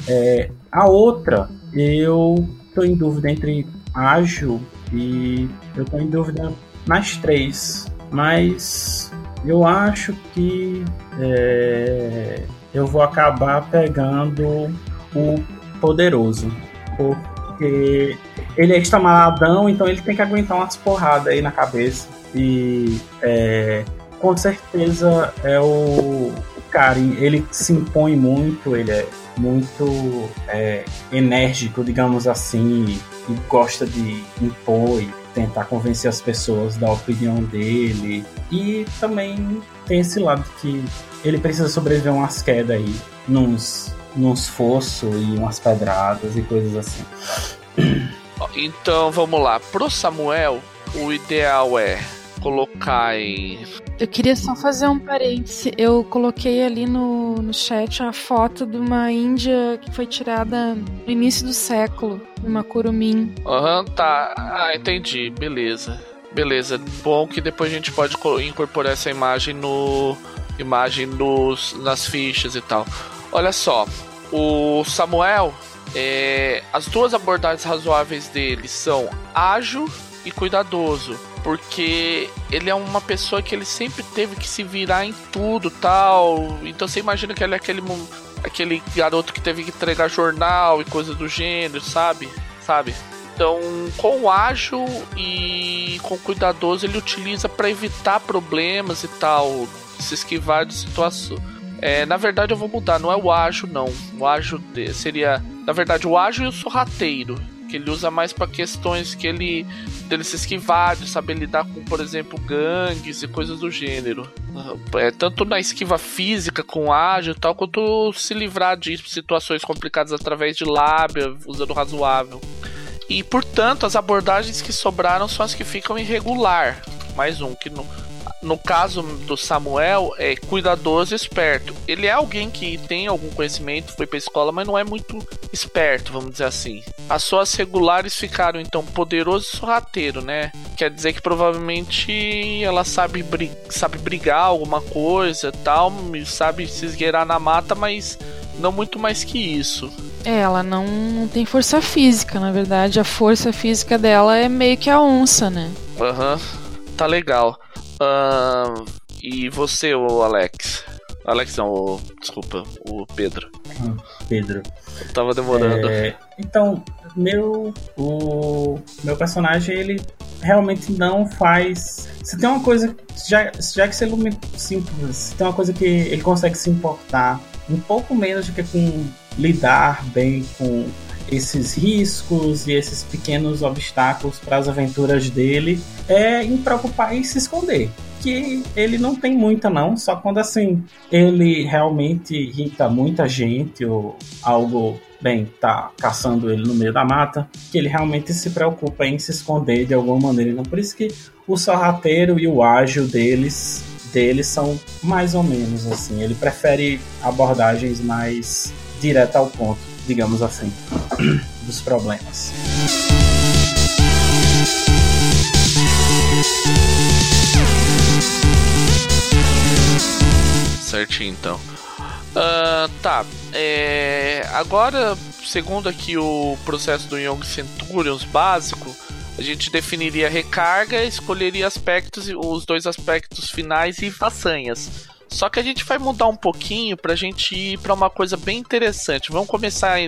É, a outra, eu estou em dúvida entre ágil e eu estou em dúvida nas três mas eu acho que é, eu vou acabar pegando o poderoso, porque ele é extremaladão, então ele tem que aguentar umas porradas aí na cabeça e é, com certeza é o, o cara, ele se impõe muito, ele é muito é, enérgico, digamos assim, e gosta de impor tentar convencer as pessoas da opinião dele. E também tem esse lado que ele precisa sobreviver umas quedas aí, nos, nos fossos e umas pedradas e coisas assim. Então vamos lá. Pro Samuel, o ideal é colocar em. Eu queria só fazer um parêntese. Eu coloquei ali no, no chat a foto de uma Índia que foi tirada no início do século, uma curumim. Aham, uhum, tá. Ah, entendi. Beleza. Beleza. Bom que depois a gente pode incorporar essa imagem no. Imagem nos, nas fichas e tal. Olha só. O Samuel. É, as duas abordagens razoáveis dele são ágil e cuidadoso porque ele é uma pessoa que ele sempre teve que se virar em tudo tal. Então você imagina que ele é aquele, aquele garoto que teve que entregar jornal e coisas do gênero, sabe? Sabe? Então, com ágil e com cuidadoso, ele utiliza para evitar problemas e tal, se esquivar de situações. É, na verdade, eu vou mudar, não é o ágil, não. O ágil seria, na verdade, o ágil e o sorrateiro que ele usa mais para questões que ele dele se esquivar, de saber lidar com, por exemplo, gangues e coisas do gênero. É, tanto na esquiva física com ágil e tal, quanto se livrar de situações complicadas através de lábia, usando razoável. E portanto, as abordagens que sobraram são as que ficam irregular. Mais um que não no caso do Samuel, é cuidadoso e esperto. Ele é alguém que tem algum conhecimento, foi pra escola, mas não é muito esperto, vamos dizer assim. As suas regulares ficaram, então, poderoso e sorrateiro, né? Quer dizer que provavelmente ela sabe, sabe brigar alguma coisa tal, sabe se esgueirar na mata, mas não muito mais que isso. É, ela não, não tem força física, na verdade. A força física dela é meio que a onça, né? Aham, uhum. tá legal. Uh, e você, o Alex? Alex não, o, desculpa, o Pedro. Hum, Pedro. Eu tava demorando. É, então, meu o meu personagem ele realmente não faz. Se tem uma coisa já já que se ele se tem uma coisa que ele consegue se importar um pouco menos do que com lidar bem com esses riscos e esses pequenos obstáculos para as aventuras dele é em preocupar em se esconder. Que ele não tem muita, não, só quando assim ele realmente irrita muita gente ou algo bem, tá caçando ele no meio da mata, que ele realmente se preocupa em se esconder de alguma maneira. Então, por isso que o sorrateiro e o ágil deles dele são mais ou menos assim. Ele prefere abordagens mais direto ao ponto, digamos assim, [clears throat] dos problemas. Certinho, então. Uh, tá. É, agora, segundo aqui o processo do Young Centurions básico, a gente definiria recarga, escolheria aspectos, os dois aspectos finais e façanhas. Só que a gente vai mudar um pouquinho pra gente ir para uma coisa bem interessante. Vamos começar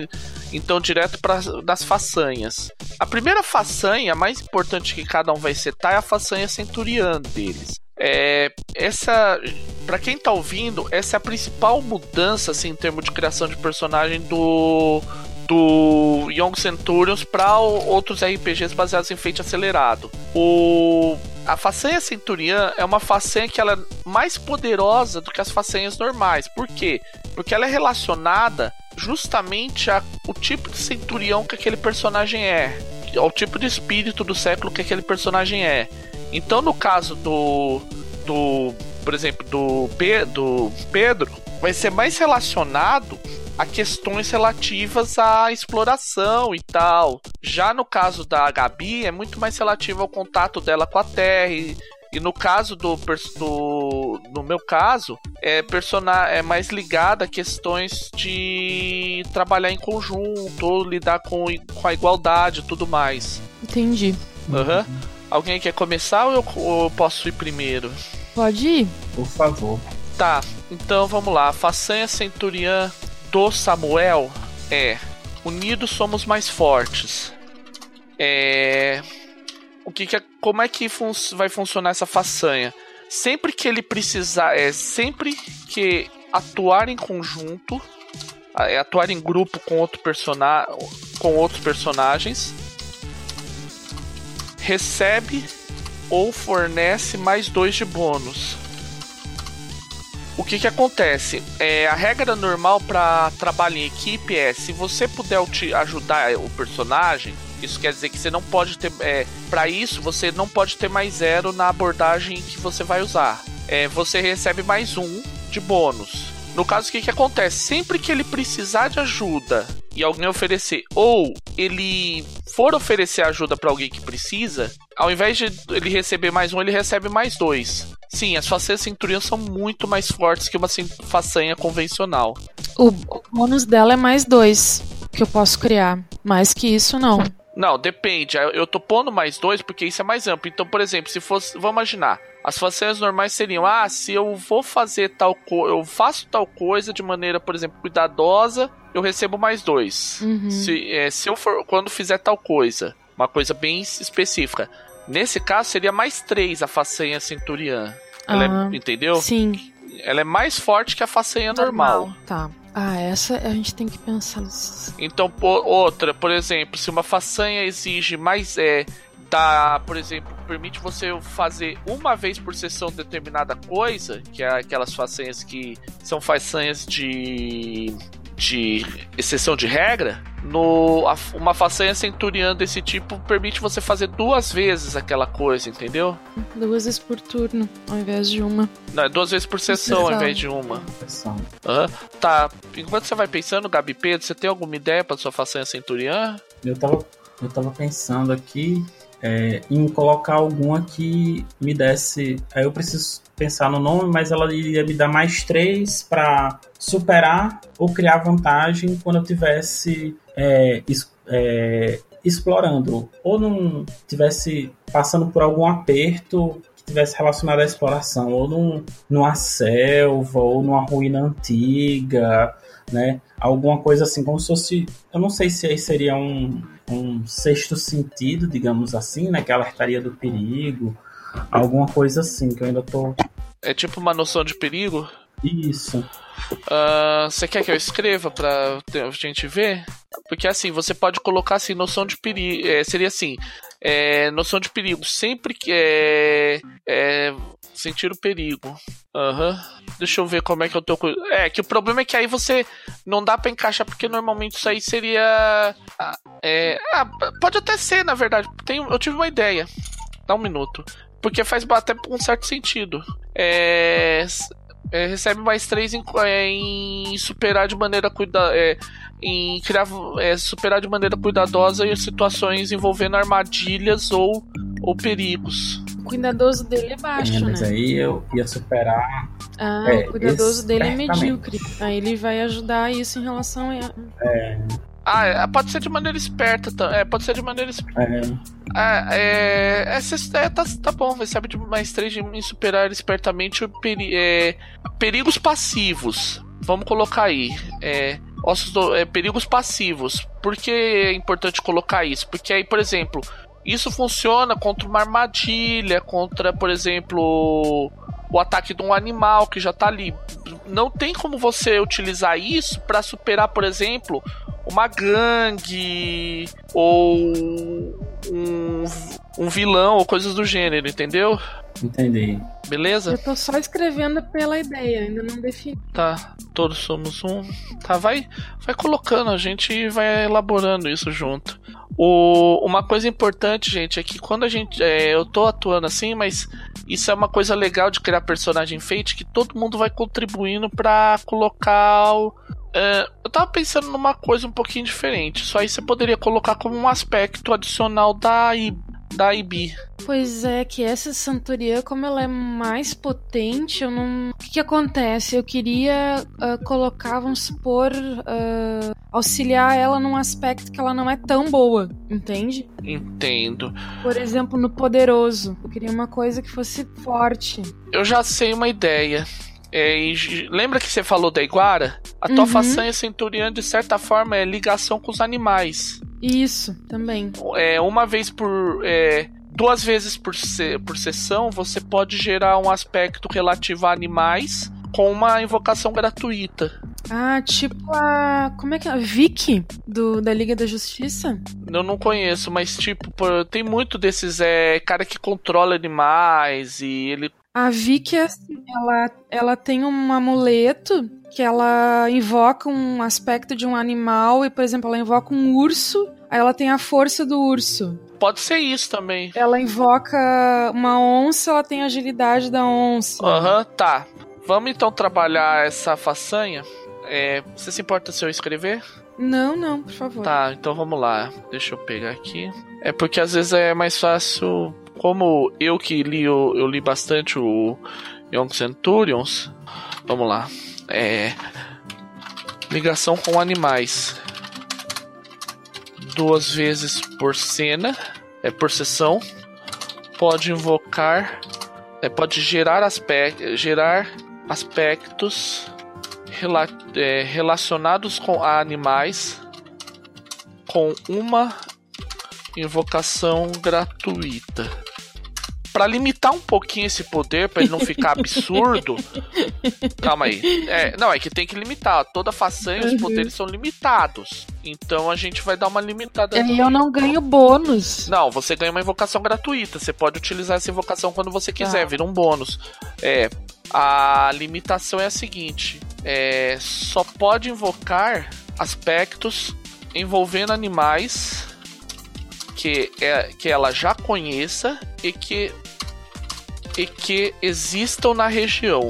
então direto para das façanhas. A primeira façanha, a mais importante que cada um vai setar, é a façanha centuriana deles. É, essa, para quem tá ouvindo, essa é a principal mudança assim, em termos de criação de personagem do do Young Centurions para outros RPGs baseados em feito acelerado. O a façanha Centurion é uma façanha que ela é mais poderosa do que as façanhas normais. Por quê? Porque ela é relacionada justamente ao tipo de centurião que aquele personagem é, ao tipo de espírito do século que aquele personagem é. Então, no caso do do, por exemplo, do, Pe do Pedro, vai ser mais relacionado a questões relativas à exploração e tal. Já no caso da Gabi, é muito mais relativo ao contato dela com a Terra. E, e no caso do, do. No meu caso, é, persona, é mais ligado a questões de trabalhar em conjunto, lidar com, com a igualdade e tudo mais. Entendi. Uhum. Alguém quer começar ou eu, ou eu posso ir primeiro? Pode ir. Por favor. Tá, então vamos lá. Façanha Centuriã do Samuel é Unidos somos mais fortes. É. O que, que é, como é que fun vai funcionar essa façanha? Sempre que ele precisar, é sempre que atuar em conjunto, é, atuar em grupo com outro personagem, com outros personagens, recebe ou fornece mais dois de bônus o que que acontece? É, a regra normal para trabalho em equipe é se você puder te ajudar o personagem, isso quer dizer que você não pode ter. É, para isso, você não pode ter mais zero na abordagem que você vai usar. É, você recebe mais um de bônus. No caso, o que, que acontece? Sempre que ele precisar de ajuda e alguém oferecer, ou ele for oferecer ajuda para alguém que precisa, ao invés de ele receber mais um, ele recebe mais dois. Sim, as façanhas centuriões são muito mais fortes que uma façanha convencional. O bônus dela é mais dois que eu posso criar. Mais que isso, não. Não, depende. Eu tô pondo mais dois porque isso é mais amplo. Então, por exemplo, se fosse. Vamos imaginar. As façanhas normais seriam: ah, se eu vou fazer tal coisa. Eu faço tal coisa de maneira, por exemplo, cuidadosa, eu recebo mais dois. Uhum. Se, é, se eu for. Quando fizer tal coisa. Uma coisa bem específica. Nesse caso, seria mais três a façanha centuriã. Ela é, entendeu? Sim. Ela é mais forte que a façanha normal. normal. Tá. Ah, essa a gente tem que pensar. Então, por, outra, por exemplo, se uma façanha exige mais. É, dá, por exemplo, permite você fazer uma vez por sessão determinada coisa, que é aquelas façanhas que são façanhas de de exceção de regra, no, uma façanha centurião desse tipo permite você fazer duas vezes aquela coisa, entendeu? Duas vezes por turno, ao invés de uma. Não, é duas vezes por sessão, sessão. ao invés de uma. Uhum. Tá, enquanto você vai pensando, Gabi Pedro, você tem alguma ideia para sua façanha centurião? Eu tava, eu tava pensando aqui é, em colocar alguma que me desse. Aí eu preciso pensar no nome, mas ela iria me dar mais três para superar ou criar vantagem quando eu tivesse é, es, é, explorando ou não tivesse passando por algum aperto que tivesse relacionado à exploração ou num, numa selva ou numa ruína antiga, né? Alguma coisa assim, como se fosse. Eu não sei se aí seria um, um sexto sentido, digamos assim, né? Que alertaria do perigo. Alguma coisa assim, que eu ainda tô. É tipo uma noção de perigo? Isso. Uh, você quer que eu escreva pra gente ver? Porque assim, você pode colocar assim, noção de perigo. É, seria assim. É, noção de perigo. Sempre que é, é sentir o perigo. Aham. Uhum. Deixa eu ver como é que eu tô. É, que o problema é que aí você não dá para encaixar, porque normalmente isso aí seria. Ah, é, ah, pode até ser, na verdade. Tem, eu tive uma ideia. Dá um minuto. Porque faz até um certo sentido. É, é, recebe mais três em, é, em superar de maneira cuida, é, em criar, é, superar de maneira cuidadosa situações envolvendo armadilhas ou, ou perigos. O cuidadoso dele é baixo, É, né? mas aí eu ia superar. Ah, É, o cuidadoso dele é medíocre. Aí ele vai ajudar isso em relação a. Ah, é, pode ser de maneira esperta, é, pode ser de maneira esperta. É, Ah, é, é, é, tá, tá bom, recebe de mais três de- em superar espertamente peri- é, perigos passivos. Vamos colocar aí. É, ossos do- é, perigos passivos. Por que é importante colocar isso? Porque aí, por exemplo, isso funciona contra uma armadilha, contra, por exemplo, o ataque de um animal que já tá ali. Não tem como você utilizar isso para superar, por exemplo, uma gangue ou um, um vilão ou coisas do gênero, entendeu? entendi. Beleza? Eu tô só escrevendo pela ideia, ainda não defini. Tá, todos somos um. Tá, vai, vai colocando, a gente vai elaborando isso junto. O, uma coisa importante, gente, é que quando a gente. é, eu tô atuando assim, mas isso é uma coisa legal de criar personagem fate que todo mundo vai contribuindo pra colocar o. é, eu tava pensando numa coisa um pouquinho diferente. Só aí você poderia colocar como um aspecto adicional da, I, da IB. Pois é, que essa Centuriã, como ela é mais potente, eu não. O que, que acontece? Eu queria ah, colocar, vamos supor, ah, auxiliar ela num aspecto que ela não é tão boa, entende? Entendo. Por exemplo, no poderoso. Eu queria uma coisa que fosse forte. Eu já sei uma ideia. É, lembra que você falou da Iguara? A tua Uhum. façanha centuriã, de certa forma, é ligação com os animais. Isso, também. É, uma vez por. é, duas vezes por, se- por sessão, você pode gerar um aspecto relativo a animais com uma invocação gratuita. Ah, tipo a. Como é que é? A Vicky do, da Liga da Justiça? Eu não conheço, mas tipo, por- tem muito desses é, cara que controla animais e ele. A Vicky, assim, ela, ela tem um amuleto que ela invoca um aspecto de um animal e, por exemplo, ela invoca um urso, aí ela tem a força do urso. Pode ser isso também. Ela invoca uma onça, ela tem a agilidade da onça. Aham, tá. Vamos então trabalhar essa façanha. É, você se importa se eu escrever? Não, não, por favor. Tá, então vamos lá. Deixa eu pegar aqui. É porque às vezes é mais fácil. Como eu que li, o- eu li bastante o Young Centurions. Vamos lá. É. Ligação com animais. Duas vezes por cena. É por sessão. Pode invocar. É, pode gerar, aspect, gerar aspectos rela- é, relacionados com animais com uma invocação gratuita. Pra limitar um pouquinho esse poder, pra ele não ficar [laughs] absurdo. Calma aí. É, não, é que tem que limitar. Toda façanha, os Uhum. poderes são limitados. Então a gente vai dar uma limitada. E eu não ganho bônus. Não, você ganha uma invocação gratuita. Você pode utilizar essa invocação quando você quiser, Tá. vira um bônus. É, a limitação é a seguinte: é, só pode invocar aspectos envolvendo animais que, é, que ela já conheça e que, e que existam na região.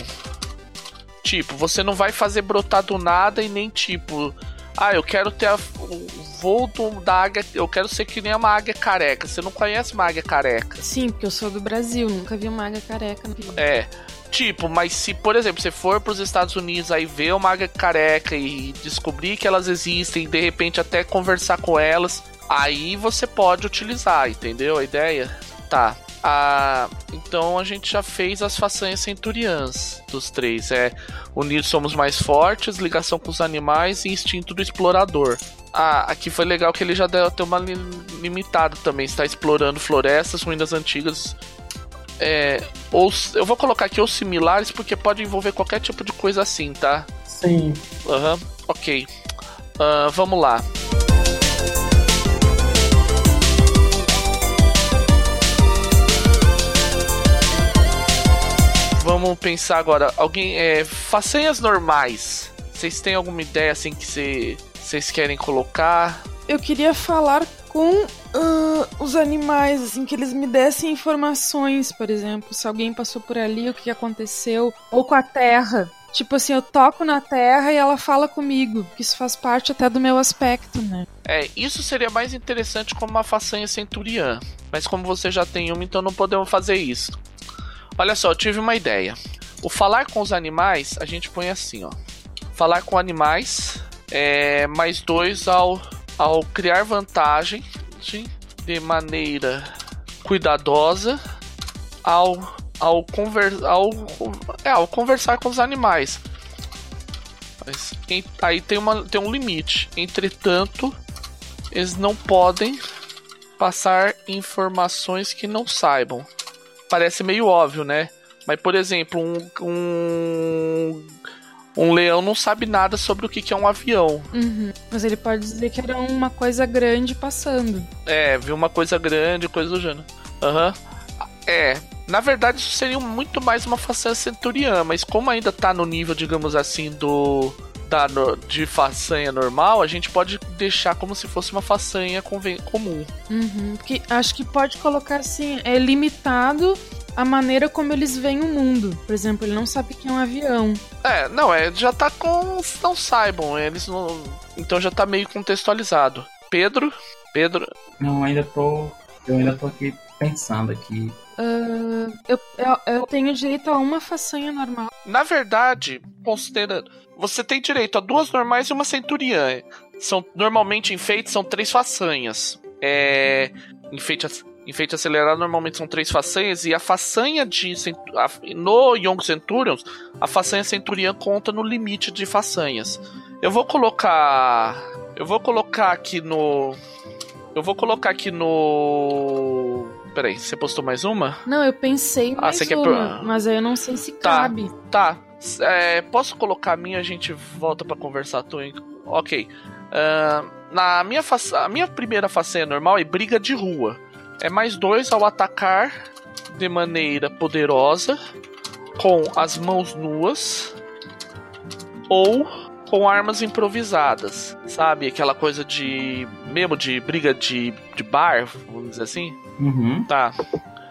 Tipo, você não vai fazer brotar do nada e nem tipo. Ah, eu quero ter a- o voo do- da águia. Eu quero ser que nem uma águia careca. Você não conhece uma águia careca. Sim, porque eu sou do Brasil, nunca vi uma águia careca na vida. É. Tipo, mas se, por exemplo, você for pros Estados Unidos aí ver uma águia careca e descobrir que elas existem, de repente até conversar com elas, aí você pode utilizar, entendeu a ideia? Tá. Ah, então a gente já fez as façanhas centuriãs dos três. É unidos somos mais fortes, ligação com os animais e instinto do explorador. Ah, aqui foi legal que ele já deu até uma li- limitada também. Está explorando florestas, ruínas antigas, é, ou eu vou colocar aqui os similares porque pode envolver qualquer tipo de coisa assim, tá? Sim. Aham, ok. Ah, vamos lá. Vamos pensar agora. Alguém. É, façanhas normais. Vocês têm alguma ideia assim que cê- vocês querem colocar? Eu queria falar com com os animais, assim, que eles me dessem informações, por exemplo, se alguém passou por ali, o que aconteceu, ou com a terra. Tipo assim, eu toco na terra e ela fala comigo, que isso faz parte até do meu aspecto, né? É, isso seria mais interessante como uma façanha centuriã. Mas como você já tem uma, então não podemos fazer isso. Olha só, eu tive uma ideia. O falar com os animais, a gente põe assim, ó. Falar com animais é mais dois ao, ao criar vantagem de maneira cuidadosa ao ao, conver, ao, é, ao conversar com os animais. Mas, em, aí tem, uma, tem um limite. Entretanto, eles não podem passar informações que não saibam. Parece meio óbvio, né? Mas, por exemplo, um, um, um leão não sabe nada sobre o que é um avião. Uhum. Mas ele pode dizer que era uma coisa grande passando. É, viu uma coisa grande, coisa do gênero. Aham. Uhum. É, na verdade, isso seria muito mais uma façanha centuriã, mas como ainda tá no nível, digamos assim, do. Da, de façanha normal, a gente pode deixar como se fosse uma façanha comum. Uhum, porque acho que pode colocar assim, é limitado a maneira como eles veem o mundo. Por exemplo, ele não sabe que é um avião. É, não, é, já tá com. Não saibam, eles não. Então já tá meio contextualizado. Pedro? Pedro? Não, ainda tô. Eu ainda tô aqui pensando aqui. Uh, eu, eu, eu, tenho direito a uma façanha normal. Na verdade, considerando. Você tem direito a duas normais e uma centuriã. São, normalmente enfeites são três façanhas. É, enfeite, enfeite acelerado normalmente são três façanhas. E a façanha de. A, no Young Centurions, a façanha centuriã conta no limite de façanhas. Eu vou colocar. Eu vou colocar aqui no. Eu vou colocar aqui no Peraí, você postou mais uma? Não, eu pensei ah, mais você uma, quer... mas aí eu não sei se tá, cabe. Tá, é, posso colocar a minha, a gente volta para conversar. Em... Ok. Uh, na minha a minha primeira façanha normal é briga de rua. É mais dois ao atacar de maneira poderosa, com as mãos nuas, ou com armas improvisadas, sabe? Aquela coisa de. mesmo de briga de, de bar, vamos dizer assim. Uhum. Tá.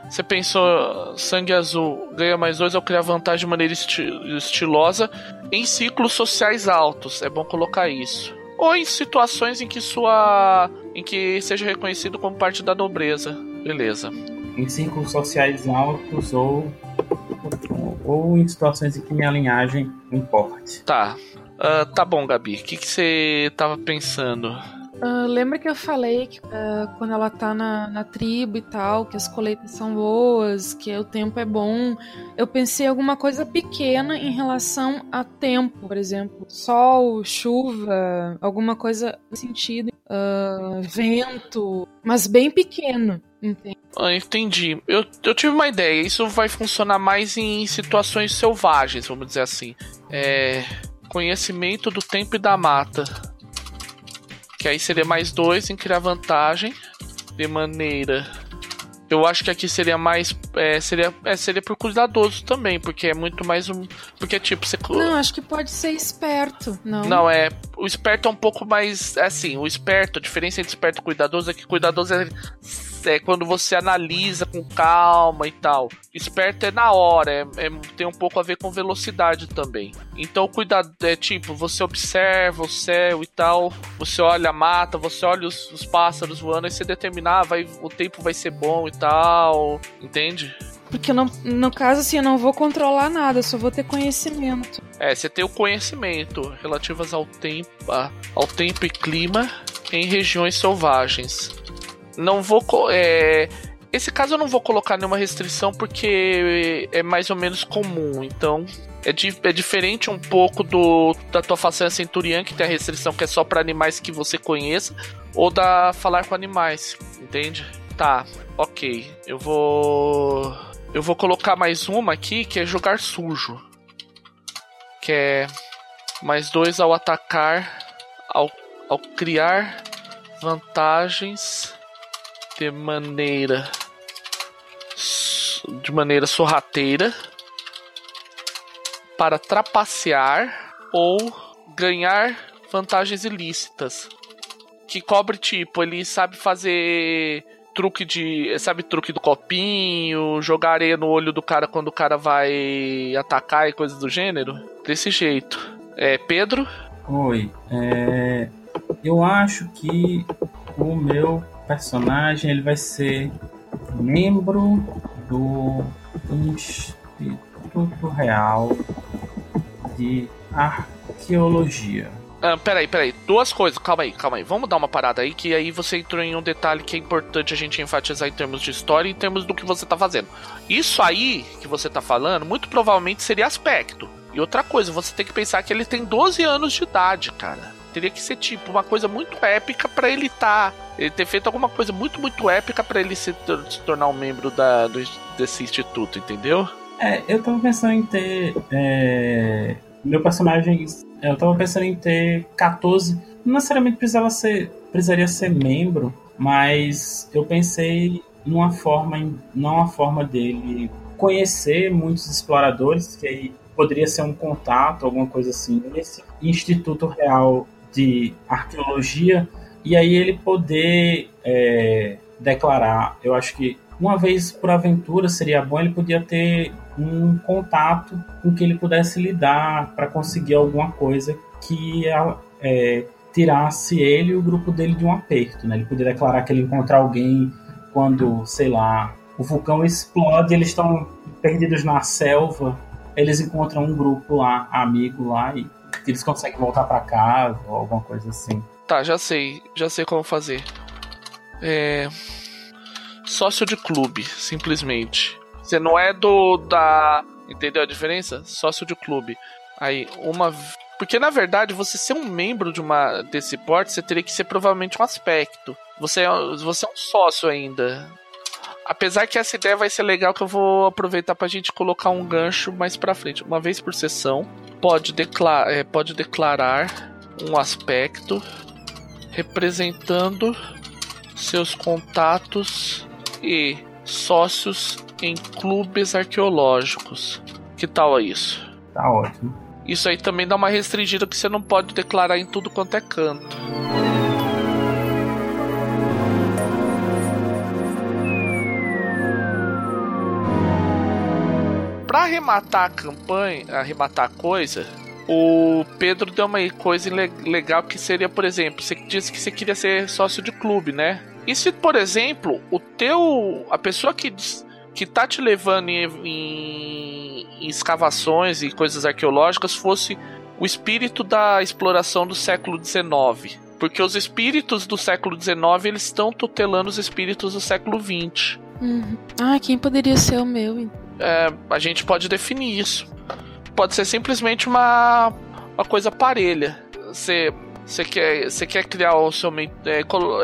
Você pensou, sangue azul ganha mais dois ao criar vantagem de maneira esti estilosa em ciclos sociais altos. É bom colocar isso. Ou em situações em que sua. em que seja reconhecido como parte da nobreza. Beleza. Em ciclos sociais altos ou. ou em situações em que minha linhagem importe. Tá. Uh, tá bom, Gabi. O que, você tava pensando? Uh, lembra que eu falei que uh, quando ela tá na, na, tribo e tal, que as colheitas são boas, que o tempo é bom. Eu pensei em alguma coisa pequena em relação a tempo, por exemplo, sol, chuva, alguma coisa sentido, uh, vento, mas bem pequeno. Entende? Ah, entendi. Eu, eu tive uma ideia. Isso vai funcionar mais em situações selvagens, vamos dizer assim. É conhecimento do tempo e da mata. Que aí seria mais dois em criar vantagem. De maneira. Eu acho que aqui seria mais. É, seria, é, seria por cuidadoso também, porque é muito mais um. Porque, tipo, você. Não, acho que pode ser esperto. Não, não é. O esperto é um pouco mais. É assim, o esperto, a diferença entre esperto e cuidadoso é que cuidadoso é é quando você analisa com calma e tal. Esperto é na hora, é, é, tem um pouco a ver com velocidade também. Então, cuidado, é tipo, você observa o céu e tal, você olha a mata, você olha os, os pássaros voando, e você determinar, ah, vai, o tempo vai ser bom e tal, entende? Porque não, no caso, assim, eu não vou controlar nada, só vou ter conhecimento. É, você tem o conhecimento relativas ao tempo, ao tempo e clima em regiões selvagens. Não vou. É, esse caso eu não vou colocar nenhuma restrição porque é mais ou menos comum. Então é, di é diferente um pouco do da tua façanha centuriã, que tem a restrição que é só para animais que você conheça, ou da falar com animais, entende? Tá, ok. Eu vou. Eu vou colocar mais uma aqui que é jogar sujo. Que é mais dois ao atacar, ao, ao criar vantagens de maneira de maneira sorrateira para trapacear ou ganhar vantagens ilícitas. Que cobre tipo, ele sabe fazer truque de. Sabe, truque do copinho, jogar areia no olho do cara quando o cara vai atacar e coisas do gênero? Desse jeito. É, Pedro? Oi. É, eu acho que o meu personagem ele vai ser membro do Instituto Real de Arqueologia. Ah, peraí, peraí. Duas coisas. Calma aí, calma aí. Vamos dar uma parada aí, que aí você entrou em um detalhe que é importante a gente enfatizar em termos de história e em termos do que você tá fazendo. Isso aí que você tá falando, muito provavelmente seria aspecto. E outra coisa, você tem que pensar que ele tem 12 anos de idade, cara. Teria que ser tipo uma coisa muito épica para ele tá, ele ter feito alguma coisa muito muito épica para ele se, se, tornar um membro da, do, desse instituto, entendeu? É, eu tava pensando em ter é, meu personagem, eu tava pensando em ter 14, não necessariamente precisava ser, precisaria ser membro, mas eu pensei numa forma, não uma forma dele conhecer muitos exploradores, que aí poderia ser um contato, alguma coisa assim, nesse Instituto Real de Arqueologia, e aí ele poder é, declarar, eu acho que uma vez por aventura seria bom ele podia ter um contato com que ele pudesse lidar para conseguir alguma coisa que é, tirasse ele e o grupo dele de um aperto, né? Ele podia declarar que ele encontrar alguém quando, sei lá, o vulcão explode, eles estão perdidos na selva eles encontram um grupo lá, amigo lá, e eles conseguem voltar para casa ou alguma coisa assim. Tá, já sei, já sei como fazer. É. Sócio de clube, simplesmente. Você não é do. da. Entendeu a diferença? Sócio de clube. Aí, uma. Porque na verdade, você ser um membro de uma desse porte, você teria que ser provavelmente um aspecto. Você é, você é um sócio ainda. Apesar que essa ideia vai ser legal que eu vou aproveitar pra gente colocar um gancho mais pra frente. Uma vez por sessão, pode, declar é, pode declarar um aspecto representando seus contatos e sócios em clubes arqueológicos. Que tal isso? Tá ótimo. Isso aí também dá uma restringida que você não pode declarar em tudo quanto é canto. Para arrematar a campanha, arrematar a coisa, o Pedro deu uma coisa legal que seria, por exemplo, você disse que você queria ser sócio de clube, né? E se, por exemplo, o teu. a pessoa que, que tá te levando em, em, em escavações e coisas arqueológicas fosse o espírito da exploração do século XIX. Porque os espíritos do século XIX eles estão tutelando os espíritos do século XX. Uhum. Ah, quem poderia ser o meu? É, a gente pode definir isso. Pode ser simplesmente uma, uma coisa parelha. Você, você, quer, você quer criar o seu mentor.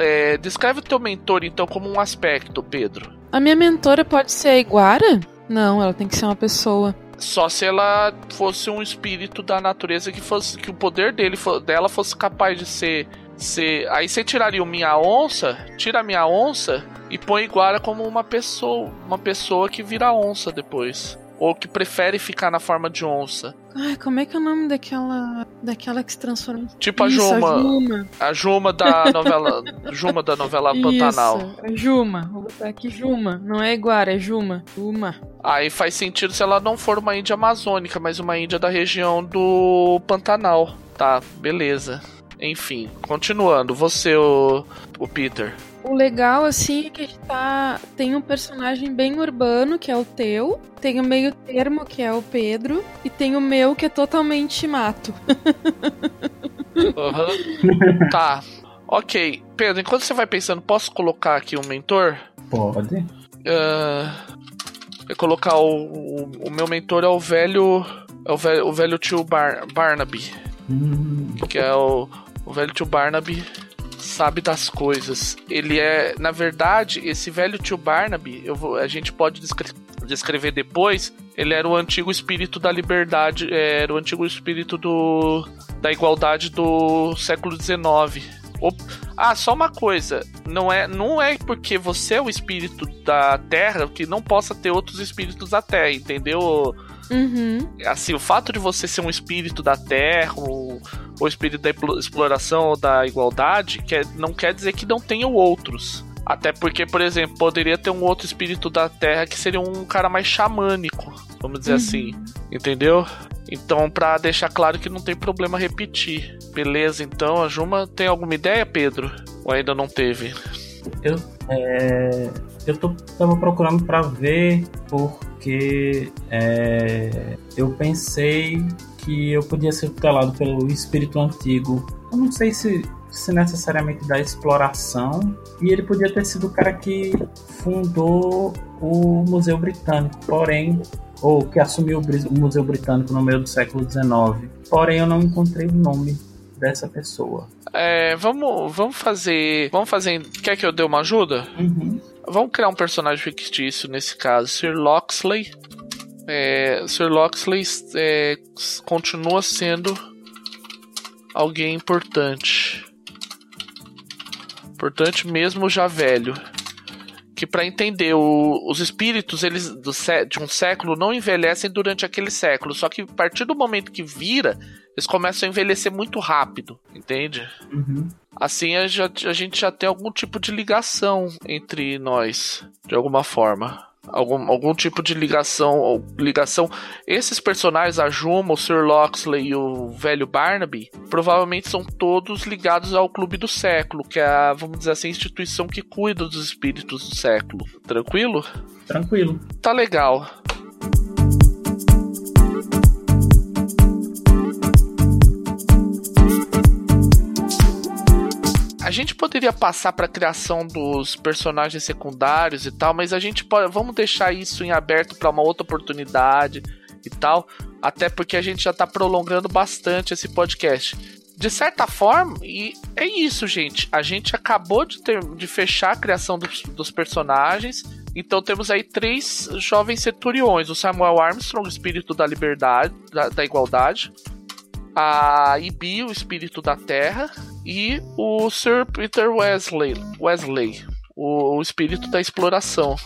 É, é, descreve o teu mentor, então, como um aspecto, Pedro. A minha mentora pode ser a Iguara? Não, ela tem que ser uma pessoa. Só se ela fosse um espírito da natureza que fosse que o poder dele dela fosse capaz de ser ser aí você tiraria o minha onça, tira a minha onça e põe Iguara como uma pessoa, uma pessoa que vira onça depois. Ou que prefere ficar na forma de onça. Ai, como é que é o nome daquela. daquela que se transforma? Tipo a Juma. A Juma, a Juma da novela. Juma da novela Isso, Pantanal. A Juma. Vou botar aqui Juma. Não é Iguara, é Juma. Juma. Aí faz sentido se ela não for uma Índia amazônica, mas uma Índia da região do Pantanal. Tá, beleza. Enfim, continuando. Você, o, o Peter. O legal, assim, é que a gente tá. Tem um personagem bem urbano, que é o teu. Tem o meio termo, que é o Pedro. E tem o meu, que é totalmente mato. [laughs] Uhum. tá. Ok. Pedro, enquanto você vai pensando, posso colocar aqui um mentor? Pode. Uh, eu colocar o, o, o, meu mentor é o velho. É o velho, o velho tio Bar, Barnaby. Hum. Que é o, o velho tio Barnaby sabe das coisas. Ele é, na verdade, esse velho tio Barnaby, eu vou, a gente pode descre descrever depois. Ele era o antigo espírito da liberdade, é, era o antigo espírito do, da igualdade do século XIX. Ah, só uma coisa, não é, não é porque você é o espírito da Terra que não possa ter outros espíritos da Terra, entendeu? Uhum. Assim, o fato de você ser um espírito da Terra, ou, ou espírito da exploração ou da igualdade, quer, não quer dizer que não tenham outros. Até porque, por exemplo, poderia ter um outro espírito da Terra que seria um cara mais xamânico, vamos dizer uhum. assim, entendeu? Então, para deixar claro que não tem problema repetir. Beleza, então a Juma tem alguma ideia, Pedro? Ou ainda não teve? Eu, é, eu tô, tava procurando para ver porque é, eu pensei que eu podia ser tutelado pelo espírito antigo. Eu não sei se, se necessariamente da exploração. E ele podia ter sido o cara que fundou o Museu Britânico. Porém, ou que assumiu o Museu Britânico no meio do século XIX. Porém, eu não encontrei o nome dessa pessoa. É, vamos, vamos fazer. Vamos fazer. Quer que eu dê uma ajuda? Uhum. Vamos criar um personagem fictício nesse caso. Sir Loxley. É, Sir Loxley é, continua sendo alguém importante. Importante mesmo já velho que para entender o, os espíritos eles do, de um século não envelhecem durante aquele século, só que a partir do momento que vira, eles começam a envelhecer muito rápido, entende? Uhum. Assim a, a gente já tem algum tipo de ligação entre nós, de alguma forma algum, algum tipo de ligação ligação. Esses personagens a Juma, o Sir Loxley e o velho Barnaby provavelmente são todos ligados ao Clube do Século que é a, vamos dizer assim a instituição que cuida dos espíritos do século. Tranquilo? Tranquilo. Tá legal gente poderia passar para a criação dos personagens secundários e tal, mas a gente pode, vamos deixar isso em aberto para uma outra oportunidade e tal, até porque a gente já está prolongando bastante esse podcast. De certa forma, e é isso, gente. A gente acabou de, ter, de fechar a criação dos, dos personagens. Então temos aí três jovens centuriões: o Samuel Armstrong, o espírito da liberdade, da, da igualdade, a Ibi, o espírito da terra, e o Sir Peter Wesley, Wesley o, o espírito da exploração.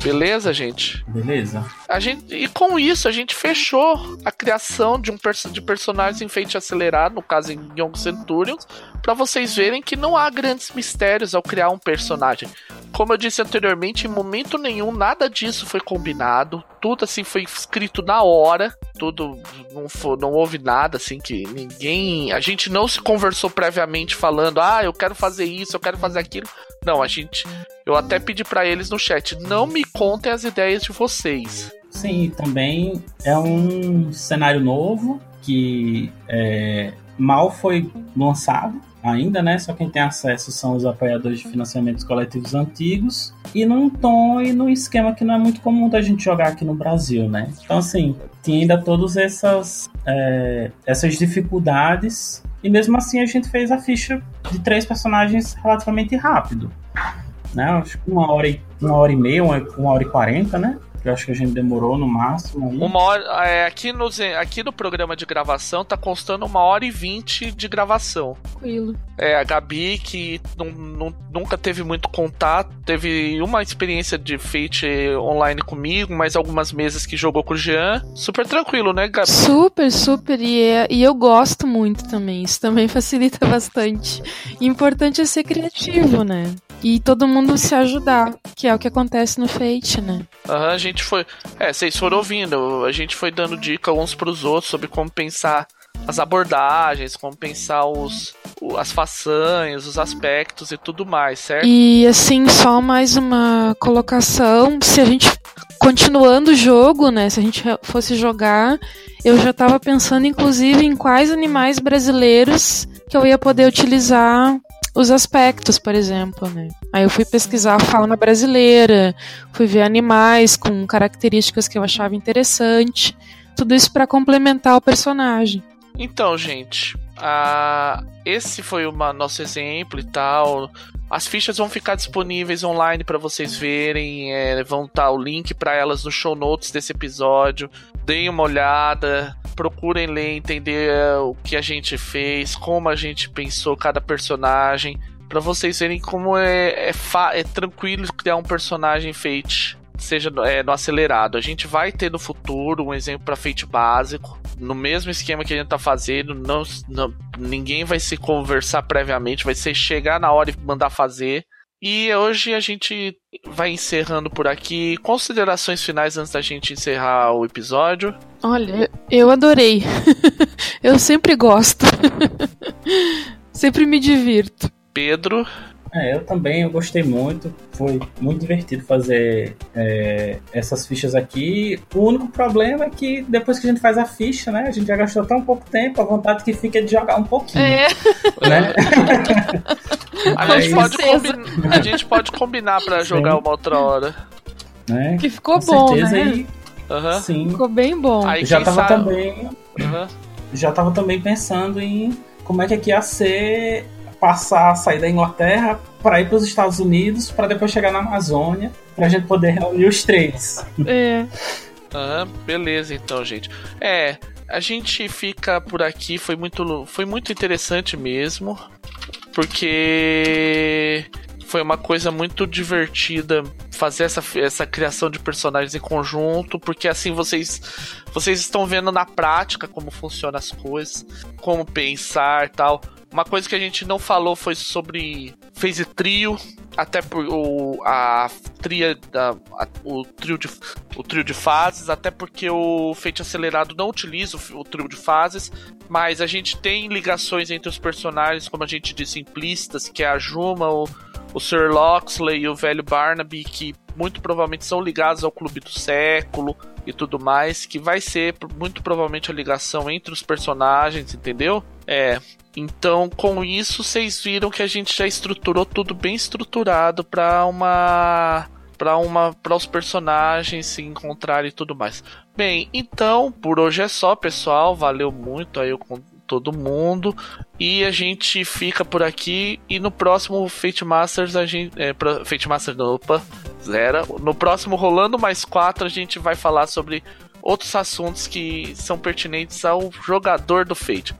Beleza, gente? Beleza. A gente, e com isso, a gente fechou a criação de um de personagens em feite acelerado, no caso em Young Centurions, para vocês verem que não há grandes mistérios ao criar um personagem. Como eu disse anteriormente, em momento nenhum nada disso foi combinado. Tudo assim foi escrito na hora. Tudo não, foi, não houve nada assim que ninguém. A gente não se conversou previamente falando, ah, eu quero fazer isso, eu quero fazer aquilo. Não, a gente. Eu até pedi para eles no chat, não me contem as ideias de vocês. Sim, também é um cenário novo que é, mal foi lançado ainda, né? Só quem tem acesso são os apoiadores de financiamentos coletivos antigos e num tom e num esquema que não é muito comum da gente jogar aqui no Brasil, né? Então, assim, tinha ainda todas essas, é, essas dificuldades e mesmo assim a gente fez a ficha de três personagens relativamente rápido. Né? Acho que uma hora e, uma hora e meia, uma, uma hora e quarenta, né? Eu acho que a gente demorou no máximo. Aí. Uma hora. É, aqui, no, aqui no programa de gravação tá constando uma hora e vinte de gravação. Tranquilo. É, a Gabi, que não, não, nunca teve muito contato, teve uma experiência de Fate online comigo, mas algumas mesas que jogou com o Jean. Super tranquilo, né, Gabi? Super, super. E, é, e eu gosto muito também. Isso também [laughs] facilita bastante. E importante é ser criativo, né? E todo mundo se ajudar, que é o que acontece no Fate, né? Aham, a gente foi. É, vocês foram ouvindo, a gente foi dando dica uns pros outros sobre como pensar as abordagens, como pensar os, as façanhas, os aspectos e tudo mais, certo? E assim, só mais uma colocação, se a gente continuando o jogo, né, se a gente fosse jogar, eu já estava pensando inclusive em quais animais brasileiros que eu ia poder utilizar os aspectos, por exemplo, né? Aí eu fui pesquisar a fauna brasileira, fui ver animais com características que eu achava interessante, tudo isso para complementar o personagem. Então, gente, uh, esse foi o nosso exemplo e tal. As fichas vão ficar disponíveis online para vocês verem. É, vão estar tá o link para elas no show notes desse episódio. Deem uma olhada, procurem ler, entender é, o que a gente fez, como a gente pensou cada personagem, para vocês verem como é, é, é, tranquilo criar um personagem Fate, seja é, no acelerado. A gente vai ter no futuro um exemplo para Fate básico, no mesmo esquema que a gente tá fazendo, não, não, ninguém vai se conversar previamente, vai ser chegar na hora e mandar fazer. E hoje a gente vai encerrando por aqui. Considerações finais antes da gente encerrar o episódio. Olha, eu adorei. [laughs] eu sempre gosto. [laughs] sempre me divirto. Pedro. É, eu também, eu gostei muito. Foi muito divertido fazer é, essas fichas aqui. O único problema é que depois que a gente faz a ficha, né? A gente já gastou tão pouco tempo, a vontade que fica é de jogar um pouquinho. É. Né? [laughs] a, gente pode a gente pode combinar para jogar uma outra hora. Né? Que ficou Com bom, certeza, né? E, uhum. Sim. Ficou bem bom. Aí, já tava sabe... também. Uhum. Já tava também pensando em como é que aqui ia ser passar, sair da Inglaterra para ir para os Estados Unidos, para depois chegar na Amazônia, para a gente poder reunir os três. É. Ah, beleza, então, gente. É, a gente fica por aqui, foi muito, foi muito interessante mesmo, porque foi uma coisa muito divertida fazer essa, essa criação de personagens em conjunto, porque assim vocês vocês estão vendo na prática como funcionam as coisas, como pensar tal. Uma coisa que a gente não falou foi sobre phase trio, até por o, a tria da, a, o trio de o trio de fases, até porque o Fate acelerado não utiliza o, o, trio de fases, mas a gente tem ligações entre os personagens, como a gente disse, implícitas, que é a Juma, o, o Sir Loxley e o velho Barnaby, que muito provavelmente são ligados ao Clube do Século e tudo mais, que vai ser muito provavelmente a ligação entre os personagens, entendeu? É, então, com isso, vocês viram que a gente já estruturou tudo bem estruturado para uma para uma para os personagens se encontrarem e tudo mais. Bem, então, por hoje é só, pessoal. Valeu muito aí com todo mundo e a gente fica por aqui e no próximo Fate Masters a gente é, Fate Masters não, opa, era No próximo Rolando Mais 4, a gente vai falar sobre outros assuntos que são pertinentes ao jogador do Fate.